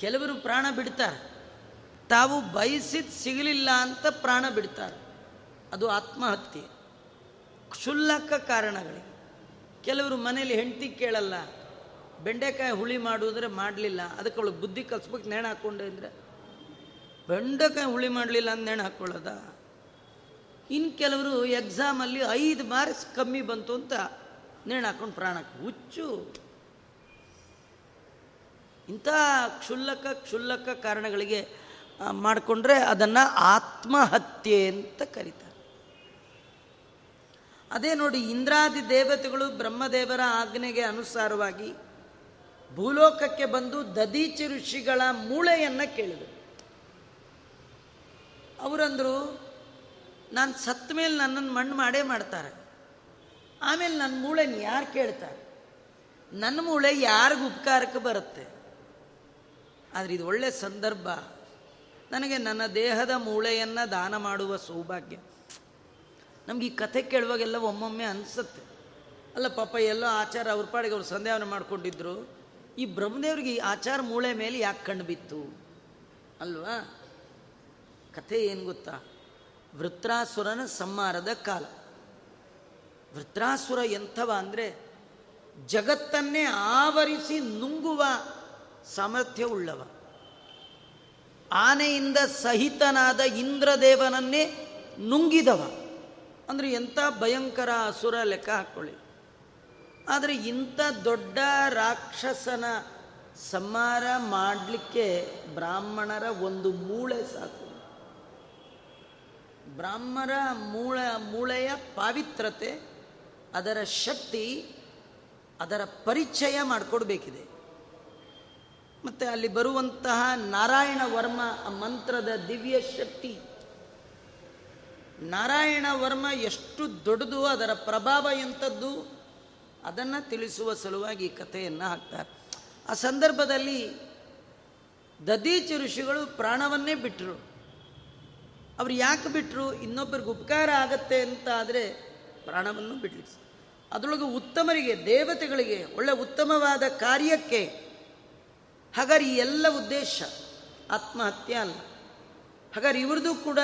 ಕೆಲವರು ಪ್ರಾಣ ಬಿಡ್ತಾರೆ. ತಾವು ಬಯಸಿದ ಸಿಗಲಿಲ್ಲ ಅಂತ ಪ್ರಾಣ ಬಿಡ್ತಾರೆ. ಅದು ಆತ್ಮಹತ್ಯೆ. ಕ್ಷುಲ್ಲಕ ಕಾರಣಗಳಿಗೆ. ಕೆಲವರು ಮನೇಲಿ ಹೆಂಡತಿ ಕೇಳಲ್ಲ. ಬೆಂಡೆಕಾಯಿ ಹುಳಿ ಮಾಡುವುದ್ರೆ ಮಾಡಲಿಲ್ಲ. ಅದಕ್ಕೆ ಅವಳು ಬುದ್ಧಿ ಕಲ್ಸ್ಬೇಕು ನೇಣು ಹಾಕ್ಕೊಂಡೆ ಅಂದರೆ. ಬೆಂಡೆಕಾಯಿ ಹುಳಿ ಮಾಡಲಿಲ್ಲ ಅಂತ ನೇಣು ಹಾಕ್ಕೊಳ್ಳೋದ ಇನ್ನು ಕೆಲವರು ಎಕ್ಸಾಮಲ್ಲಿ ಐದು ಮಾರ್ಕ್ಸ್ ಕಮ್ಮಿ ಬಂತು ಅಂತ ನೇಣು ಹಾಕೊಂಡು ಪ್ರಾಣಕ್ಕೆ ಹುಚ್ಚು. ಇಂಥ ಕ್ಷುಲ್ಲಕ ಕ್ಷುಲ್ಲಕ ಕಾರಣಗಳಿಗೆ ಮಾಡಿಕೊಂಡ್ರೆ ಅದನ್ನು ಆತ್ಮಹತ್ಯೆ ಅಂತ ಕರೀತಾರೆ. ಅದೇ ನೋಡಿ, ಇಂದ್ರಾದಿ ದೇವತೆಗಳು ಬ್ರಹ್ಮದೇವರ ಆಜ್ಞೆಗೆ ಅನುಸಾರವಾಗಿ ಭೂಲೋಕಕ್ಕೆ ಬಂದು ದದೀಚಿ ಋಷಿಗಳ ಮೂಳೆಯನ್ನು ಕೇಳಿದರು. ಅವರಂದರು ನಾನು ಸತ್ತ ಮೇಲೆ ನನ್ನನ್ನು ಮಣ್ಣು ಮಾಡೇ ಮಾಡ್ತಾರೆ. ಆಮೇಲೆ ನನ್ನ ಮೂಳೆನ ಯಾರು ಕೇಳ್ತಾರೆ? ನನ್ನ ಮೂಳೆ ಯಾರಿಗೂ ಉಪಕಾರಕ್ಕೆ ಬರುತ್ತೆ? ಆದರೆ ಇದು ಒಳ್ಳೆಯ ಸಂದರ್ಭ. ನನಗೆ ನನ್ನ ದೇಹದ ಮೂಳೆಯನ್ನು ದಾನ ಮಾಡುವ ಸೌಭಾಗ್ಯ. ನಮ್ಗೆ ಈ ಕಥೆ ಕೇಳುವಾಗೆಲ್ಲ ಒಮ್ಮೊಮ್ಮೆ ಅನಿಸುತ್ತೆ. ಅಲ್ಲ, ಪಾಪ ಎಲ್ಲೋ ಆಚಾರ ಅವ್ರ ಪಾಡಿಗೆ ಅವ್ರು ಸಂಧ್ಯಾವನ ಮಾಡಿಕೊಂಡಿದ್ರು. ಈ ಬ್ರಹ್ಮದೇವ್ರಿಗೆ ಈ ಆಚಾರ ಮೂಳೆ ಮೇಲೆ ಯಾಕೆ ಕಣ್ಣು ಬಿತ್ತು ಅಲ್ವಾ? ಕಥೆ ಏನು ಗೊತ್ತಾ? ವೃತ್ರಾಸುರನ ಸಂಹಾರದ ಕಾಲ. ವೃತ್ರಾಸುರ ಎಂಥವ ಅಂದರೆ ಜಗತ್ತನ್ನೇ ಆವರಿಸಿ ನುಂಗುವ ಸಾಮರ್ಥ್ಯವುಳ್ಳವ. ಆನೆಯಿಂದ ಸಹಿತನಾದ ಇಂದ್ರದೇವನನ್ನೇ ನುಂಗಿದವ. ಅಂದರೆ ಎಂಥ ಭಯಂಕರ ಅಸುರ ಲೆಕ್ಕ ಹಾಕ್ಕೊಳ್ಳಿ ಆದರೆ ಇಂಥ ದೊಡ್ಡ ರಾಕ್ಷಸನ ಸಂಹಾರ ಮಾಡಲಿಕ್ಕೆ ಬ್ರಾಹ್ಮಣರ ಒಂದು ಮೂಳೆ ಸಾಕು. ಬ್ರಾಹ್ಮಣ ಮೂಳ ಮೂಳೆಯ ಪಾವಿತ್ರತೆ, ಅದರ ಶಕ್ತಿ, ಅದರ ಪರಿಚಯ ಮಾಡಿಕೊಡ್ಬೇಕಿದೆ. ಮತ್ತು ಅಲ್ಲಿ ಬರುವಂತಹ ನಾರಾಯಣ ವರ್ಮ ಮಂತ್ರದ ದಿವ್ಯ ಶಕ್ತಿ. ನಾರಾಯಣ ವರ್ಮ ಎಷ್ಟು ದೊಡ್ಡದು, ಅದರ ಪ್ರಭಾವ ಎಂಥದ್ದು, ಅದನ್ನು ತಿಳಿಸುವ ಸಲುವಾಗಿ ಈ ಕಥೆಯನ್ನು ಹಾಕ್ತಾರೆ. ಆ ಸಂದರ್ಭದಲ್ಲಿ ದದೀಚ ಋಷಿಗಳು ಪ್ರಾಣವನ್ನೇ ಬಿಟ್ಟರು ಅವ್ರು ಯಾಕೆ ಬಿಟ್ಟರು ಇನ್ನೊಬ್ಬರಿಗೆ ಉಪಕಾರ ಆಗತ್ತೆ ಅಂತ ಆದರೆ ಪ್ರಾಣವನ್ನು ಬಿಡ್ಲಿಕ್ಕೆ ಅದರೊಳಗೆ ಉತ್ತಮರಿಗೆ, ದೇವತೆಗಳಿಗೆ, ಒಳ್ಳೆ ಉತ್ತಮವಾದ ಕಾರ್ಯಕ್ಕೆ ಹಾಗಾದ್ರೆ ಈ ಎಲ್ಲ ಉದ್ದೇಶ. ಆತ್ಮಹತ್ಯೆ ಅಲ್ಲ. ಹಾಗಾದ್ರೆ ಇವ್ರದ್ದು ಕೂಡ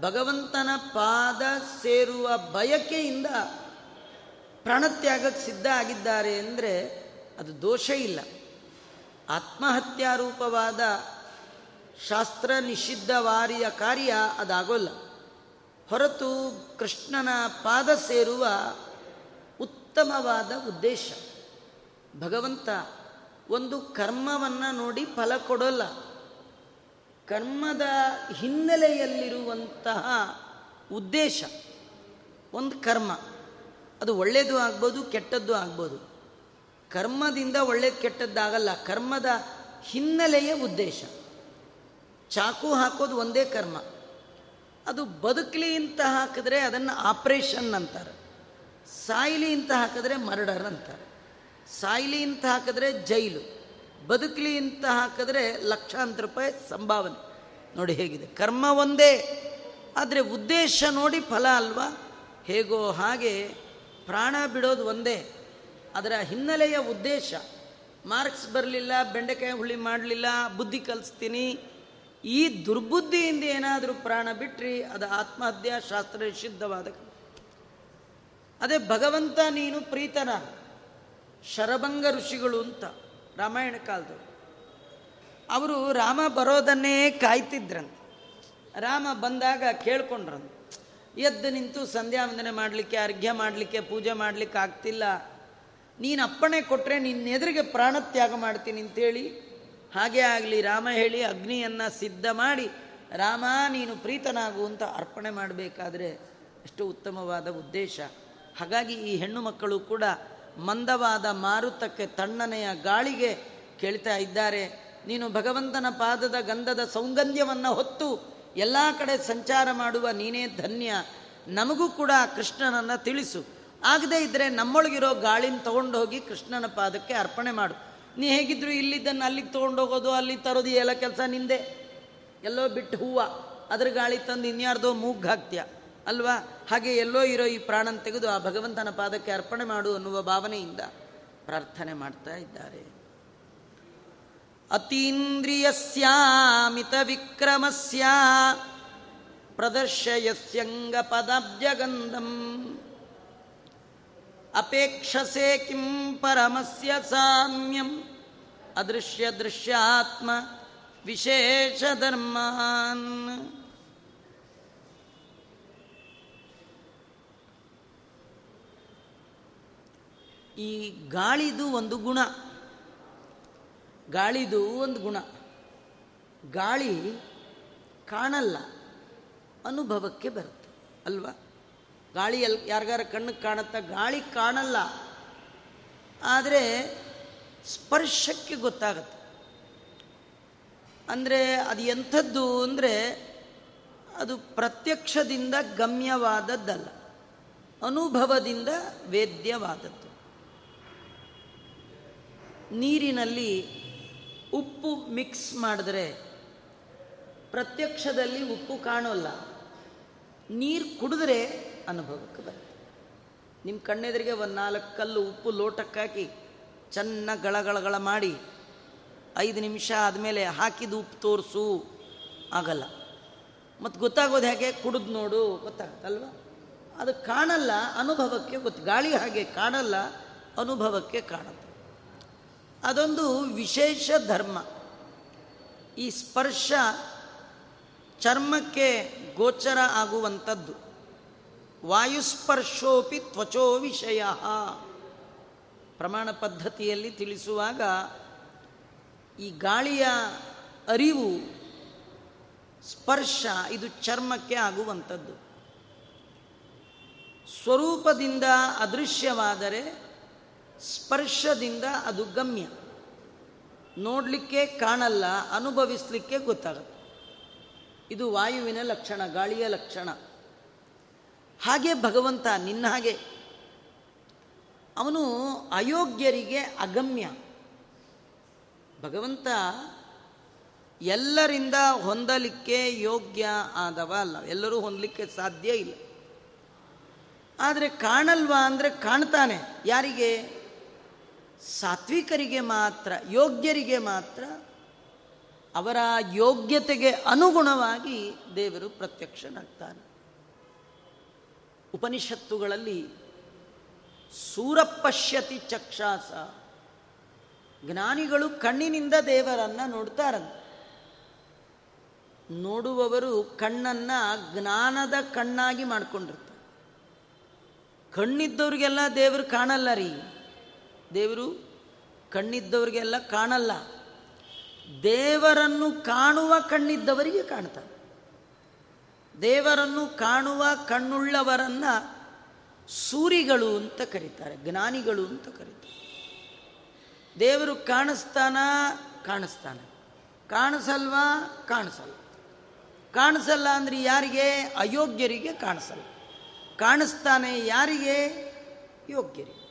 ಭಗವಂತನ ಪಾದ ಸೇರುವ ಬಯಕೆಯಿಂದ ಪ್ರಾಣತ್ಯಾಗಕ್ಕೆ ಸಿದ್ಧ ಆಗಿದ್ದಾರೆ ಅಂದರೆ ಅದು ದೋಷ ಇಲ್ಲ. ಆತ್ಮಹತ್ಯಾರೂಪವಾದ ಶಾಸ್ತ್ರ ನಿಷಿದ್ಧವಾರಿಯ ಕಾರ್ಯ ಅದಾಗೋಲ್ಲ. ಹೊರತು ಕೃಷ್ಣನ ಪಾದ ಸೇರುವ ಉತ್ತಮವಾದ ಉದ್ದೇಶ. ಭಗವಂತ ಒಂದು ಕರ್ಮವನ್ನು ನೋಡಿ ಫಲ ಕೊಡೋಲ್ಲ. ಕರ್ಮದ ಹಿನ್ನೆಲೆಯಲ್ಲಿರುವಂತಹ ಉದ್ದೇಶ ಒಂದು ಕರ್ಮ. ಅದು ಒಳ್ಳೆಯದು ಆಗ್ಬೋದು, ಕೆಟ್ಟದ್ದು ಆಗ್ಬೋದು. ಕರ್ಮದಿಂದ ಒಳ್ಳೆಯದು ಕೆಟ್ಟದ್ದಾಗಲ್ಲ, ಕರ್ಮದ ಹಿನ್ನೆಲೆಯ ಉದ್ದೇಶ. ಚಾಕು ಹಾಕೋದು ಒಂದೇ ಕರ್ಮ. ಅದು ಬದುಕಲಿ ಅಂತ ಹಾಕಿದ್ರೆ ಅದನ್ನು ಆಪ್ರೇಷನ್ ಅಂತಾರೆ. ಸಾಯ್ಲಿ ಅಂತ ಹಾಕಿದ್ರೆ ಮರ್ಡರ್ ಅಂತಾರೆ. ಸಾಯ್ಲಿ ಅಂತ ಹಾಕಿದ್ರೆ ಜೈಲು. ಬದುಕಲಿ ಅಂತ ಹಾಕಿದ್ರೆ ಲಕ್ಷಾಂತರ ರೂಪಾಯಿ ಸಂಭಾವನೆ. ನೋಡಿ ಹೇಗಿದೆ. ಕರ್ಮ ಒಂದೇ, ಆದರೆ ಉದ್ದೇಶ ನೋಡಿ ಫಲ ಅಲ್ವಾ? ಹೇಗೋ ಹಾಗೆ ಪ್ರಾಣ ಬಿಡೋದು ಒಂದೇ. ಅದರ ಹಿನ್ನೆಲೆಯ ಉದ್ದೇಶ. ಮಾರ್ಕ್ಸ್ ಬರಲಿಲ್ಲ, ಬೆಂಡೆಕಾಯಿ ಹುಳಿ ಮಾಡಲಿಲ್ಲ, ಬುದ್ಧಿ ಕಲಿಸ್ತೀನಿ ಈ ದುರ್ಬುದ್ಧಿಯಿಂದ ಏನಾದರೂ ಪ್ರಾಣ ಬಿಟ್ರಿ, ಅದು ಆತ್ಮಹತ್ಯೆ, ಶಾಸ್ತ್ರ ನಿಷಿದ್ಧವಾದ ಅದೇ ಭಗವಂತ ನೀನು ಪ್ರೀತನ ಶರಭಂಗ ಋಷಿಗಳು ಅಂತ ರಾಮಾಯಣ ಕಾಲದವರು ಅವರು ರಾಮ ಬರೋದನ್ನೇ ಕಾಯ್ತಿದ್ರಂತೆ. ರಾಮ ಬಂದಾಗ ಕೇಳ್ಕೊಂಡ್ರಂತ. ಎದ್ದು ನಿಂತು ಸಂಧ್ಯಾ ವಂದನೆ ಮಾಡಲಿಕ್ಕೆ, ಅರ್ಘ್ಯ ಮಾಡಲಿಕ್ಕೆ, ಪೂಜೆ ಮಾಡಲಿಕ್ಕೆ ಆಗ್ತಿಲ್ಲ. ನೀನು ಅಪ್ಪಣೆ ಕೊಟ್ಟರೆ ಎದುರಿಗೆ ಪ್ರಾಣತ್ಯಾಗ ಮಾಡ್ತೀನಿ ಅಂತೇಳಿ ಹಾಗೆ ಆಗಲಿ ರಾಮ ಹೇಳಿ ಅಗ್ನಿಯನ್ನು ಸಿದ್ಧ ಮಾಡಿ, ರಾಮ, ನೀನು ಪ್ರೀತನಾಗು ಅಂತ ಅರ್ಪಣೆ ಮಾಡಬೇಕಾದ್ರೆ ಎಷ್ಟು ಉತ್ತಮವಾದ ಉದ್ದೇಶ. ಹಾಗಾಗಿ ಈ ಹೆಣ್ಣು ಮಕ್ಕಳು ಕೂಡ ಮಂದವಾದ ಮಾರುತಕ್ಕೆ ತಣ್ಣನೆಯ ಗಾಳಿಗೆ ಕೇಳ್ತಾ ಇದ್ದಾರೆ. ನೀನು ಭಗವಂತನ ಪಾದದ ಗಂಧದ ಸೌಗಂಧ್ಯವನ್ನು ಹೊತ್ತು ಎಲ್ಲ ಕಡೆ ಸಂಚಾರ ಮಾಡುವ ನೀನೇ ಧನ್ಯ. ನಮಗೂ ಕೂಡ ಕೃಷ್ಣನನ್ನು ತಿಳಿಸು. ಆಗದೇ ಇದ್ದರೆ ನಮ್ಮೊಳಗಿರೋ ಗಾಳಿನ ತಗೊಂಡು ಹೋಗಿ ಕೃಷ್ಣನ ಪಾದಕ್ಕೆ ಅರ್ಪಣೆ ಮಾಡು. ನೀ ಹೇಗಿದ್ರು ಇಲ್ಲಿದ್ದನ್ನು ಅಲ್ಲಿಗೆ ತೊಗೊಂಡೋಗೋದು, ಅಲ್ಲಿ ತರೋದು ಎಲ್ಲ ಕೆಲಸ ನಿಂದೆ. ಎಲ್ಲೋ ಬಿಟ್ಟು ಹೂವು, ಅದ್ರ ಗಾಳಿ ತಂದು ಇನ್ಯಾರ್ದೋ ಮೂಗ್ ಹಾಕ್ತೀಯ. ಅಲ್ವಾ? ಹಾಗೆ ಎಲ್ಲೋ ಇರೋ ಈ ಪ್ರಾಣನ ತೆಗೆದು ಆ ಭಗವಂತನ ಪಾದಕ್ಕೆ ಅರ್ಪಣೆ ಮಾಡು ಅನ್ನುವ ಭಾವನೆಯಿಂದ ಪ್ರಾರ್ಥನೆ ಮಾಡ್ತಾ ಇದ್ದಾರೆ. ಅತೀಂದ್ರಿಯಸ್ಯಾಮಿತ ವಿಕ್ರಮಸ್ಯ ಪ್ರದರ್ಶಯಸ್ಯಂಗ ಪದಾಬ್ಜಗಂಧಂ. ಅಪೇಕ್ಷಸೆ ಕಿಂ ಪರಮಸ್ಯ ಸಾಮ್ಯಂ. ಅದೃಶ್ಯ ದೃಶ್ಯಾತ್ಮ ವಿಶೇಷ ಧರ್ಮಾನ್. ಈ ಗಾಳಿದು ಒಂದು ಗುಣ. ಗಾಳಿದು ಒಂದು ಗುಣ. ಗಾಳಿ ಕಾಣಲ್ಲ, ಅನುಭವಕ್ಕೆ ಬರುತ್ತೆ, ಅಲ್ವಾ? ಗಾಳಿ ಎಲ್ ಯಾರಿಗಾರ ಕಣ್ಣಿಗೆ ಕಾಣುತ್ತಾ ಗಾಳಿ ಕಾಣಲ್ಲ. ಆದರೆ ಸ್ಪರ್ಶಕ್ಕೆ ಗೊತ್ತಾಗತ್ತೆ. ಅಂದರೆ ಅದು ಎಂಥದ್ದು ಅಂದರೆ ಅದು ಪ್ರತ್ಯಕ್ಷದಿಂದ ಗಮ್ಯವಾದದ್ದಲ್ಲ. ಅನುಭವದಿಂದ ವೇದ್ಯವಾದದ್ದು. ನೀರಿನಲ್ಲಿ ಉಪ್ಪು ಮಿಕ್ಸ್ ಮಾಡಿದ್ರೆ ಪ್ರತ್ಯಕ್ಷದಲ್ಲಿ ಉಪ್ಪು ಕಾಣೋಲ್ಲ. ನೀರು ಕುಡಿದ್ರೆ ಅನುಭವಕ್ಕೆ ಬರುತ್ತೆ ನಿಮ್ಮ ಕಣ್ಣೆದುರಿಗೆ ಒಂದು ನಾಲ್ಕು ಕಲ್ಲು ಉಪ್ಪು ಲೋಟಕ್ಕಾಕಿ ಚೆನ್ನಾಗಿ ಗಳಗಳಗಳ ಮಾಡಿ ಐದು ನಿಮಿಷ ಆದಮೇಲೆ ಹಾಕಿದ ಉಪ್ಪು ತೋರಿಸು. ಆಗಲ್ಲ. ಮತ್ತು ಗೊತ್ತಾಗೋದು ಹೇಗೆ? ಕುಡಿದು ನೋಡು. ಗೊತ್ತಾಗುತ್ತಲ್ವ? ಅದು ಕಾಣಲ್ಲ, ಅನುಭವಕ್ಕೆ ಗೊತ್ತು. ಗಾಳಿ ಹಾಗೆ ಕಾಣಲ್ಲ, ಅನುಭವಕ್ಕೆ ಕಾಣುತ್ತೆ ಅದೊಂದು ವಿಶೇಷ ಧರ್ಮ. ಈ ಸ್ಪರ್ಶ ಚರ್ಮಕ್ಕೆ ಗೋಚರ ಆಗುವಂಥದ್ದು ವಾಯುಸ್ಪರ್ಶೋಪಿ ತ್ವಚೋ ವಿಷಯ. ಪ್ರಮಾಣ ಪದ್ಧತಿಯಲ್ಲಿ ತಿಳಿಸುವಾಗ ಈ ಗಾಳಿಯ ಅರಿವು, ಸ್ಪರ್ಶ ಇದು ಚರ್ಮಕ್ಕೆ ಆಗುವಂಥದ್ದು. ಸ್ವರೂಪದಿಂದ ಅದೃಶ್ಯವಾದರೆ ಸ್ಪರ್ಶದಿಂದ ಅದು ಗಮ್ಯ. ನೋಡಲಿಕ್ಕೆ ಕಾಣಲ್ಲ, ಅನುಭವಿಸಲಿಕ್ಕೆ ಗೊತ್ತಾಗುತ್ತೆ. ಇದು ವಾಯುವಿನ ಲಕ್ಷಣ, ಗಾಳಿಯ ಲಕ್ಷಣ. ಹಾಗೆ ಭಗವಂತ ನಿನ್ನ ಹಾಗೆ. ಅವನು ಅಯೋಗ್ಯರಿಗೆ ಅಗಮ್ಯ. ಭಗವಂತ ಎಲ್ಲರಿಂದ ಹೊಂದಲಿಕ್ಕೆ ಯೋಗ್ಯ ಆದವ ಅಲ್ಲ. ಎಲ್ಲರೂ ಹೊಂದಲಿಕ್ಕೆ ಸಾಧ್ಯ ಇಲ್ಲ. ಆದರೆ ಕಾಣಲ್ವಾ ಅಂದರೆ ಕಾಣ್ತಾನೆ. ಯಾರಿಗೆ? ಸಾತ್ವಿಕರಿಗೆ ಮಾತ್ರ, ಯೋಗ್ಯರಿಗೆ ಮಾತ್ರ. ಅವರ ಯೋಗ್ಯತೆಗೆ ಅನುಗುಣವಾಗಿ ದೇವರು ಪ್ರತ್ಯಕ್ಷನಾಗ್ತಾನೆ. ಉಪನಿಷತ್ತುಗಳಲ್ಲಿ ಸೂರಪಶ್ಯತಿ ಚಕ್ಷಾಸ. ಜ್ಞಾನಿಗಳು ಕಣ್ಣಿನಿಂದ ದೇವರನ್ನ ನೋಡ್ತಾರಂತೆ. ನೋಡುವವರು ಕಣ್ಣನ್ನ ಜ್ಞಾನದ ಕಣ್ಣಾಗಿ ಮಾಡಿಕೊಂಡಿರ್ತಾರೆ. ಕಣ್ಣಿದ್ದವ್ರಿಗೆಲ್ಲ ದೇವರು ಕಾಣಲ್ಲ ರೀ. ದೇವರು ಕಣ್ಣಿದ್ದವರಿಗೆಲ್ಲ ಕಾಣಲ್ಲ. ದೇವರನ್ನು ಕಾಣುವ ಕಣ್ಣಿದ್ದವರಿಗೆ ಕಾಣ್ತಾರೆ. ದೇವರನ್ನು ಕಾಣುವ ಕಣ್ಣುಳ್ಳವರನ್ನ ಸೂರಿಗಳು ಅಂತ ಕರೀತಾರೆ, ಜ್ಞಾನಿಗಳು ಅಂತ ಕರೀತಾರೆ. ದೇವರು ಕಾಣಿಸ್ತಾನ? ಕಾಣಿಸ್ತಾನ. ಕಾಣಿಸಲ್ವಾ? ಕಾಣಿಸಲ್ಲ. ಕಾಣಿಸಲ್ಲ ಅಂದ್ರೆ ಯಾರಿಗೆ? ಅಯೋಗ್ಯರಿಗೆ ಕಾಣಿಸಲ್ಲ. ಕಾಣಿಸ್ತಾನೆ ಯಾರಿಗೆ? ಯೋಗ್ಯರಿಗೆ.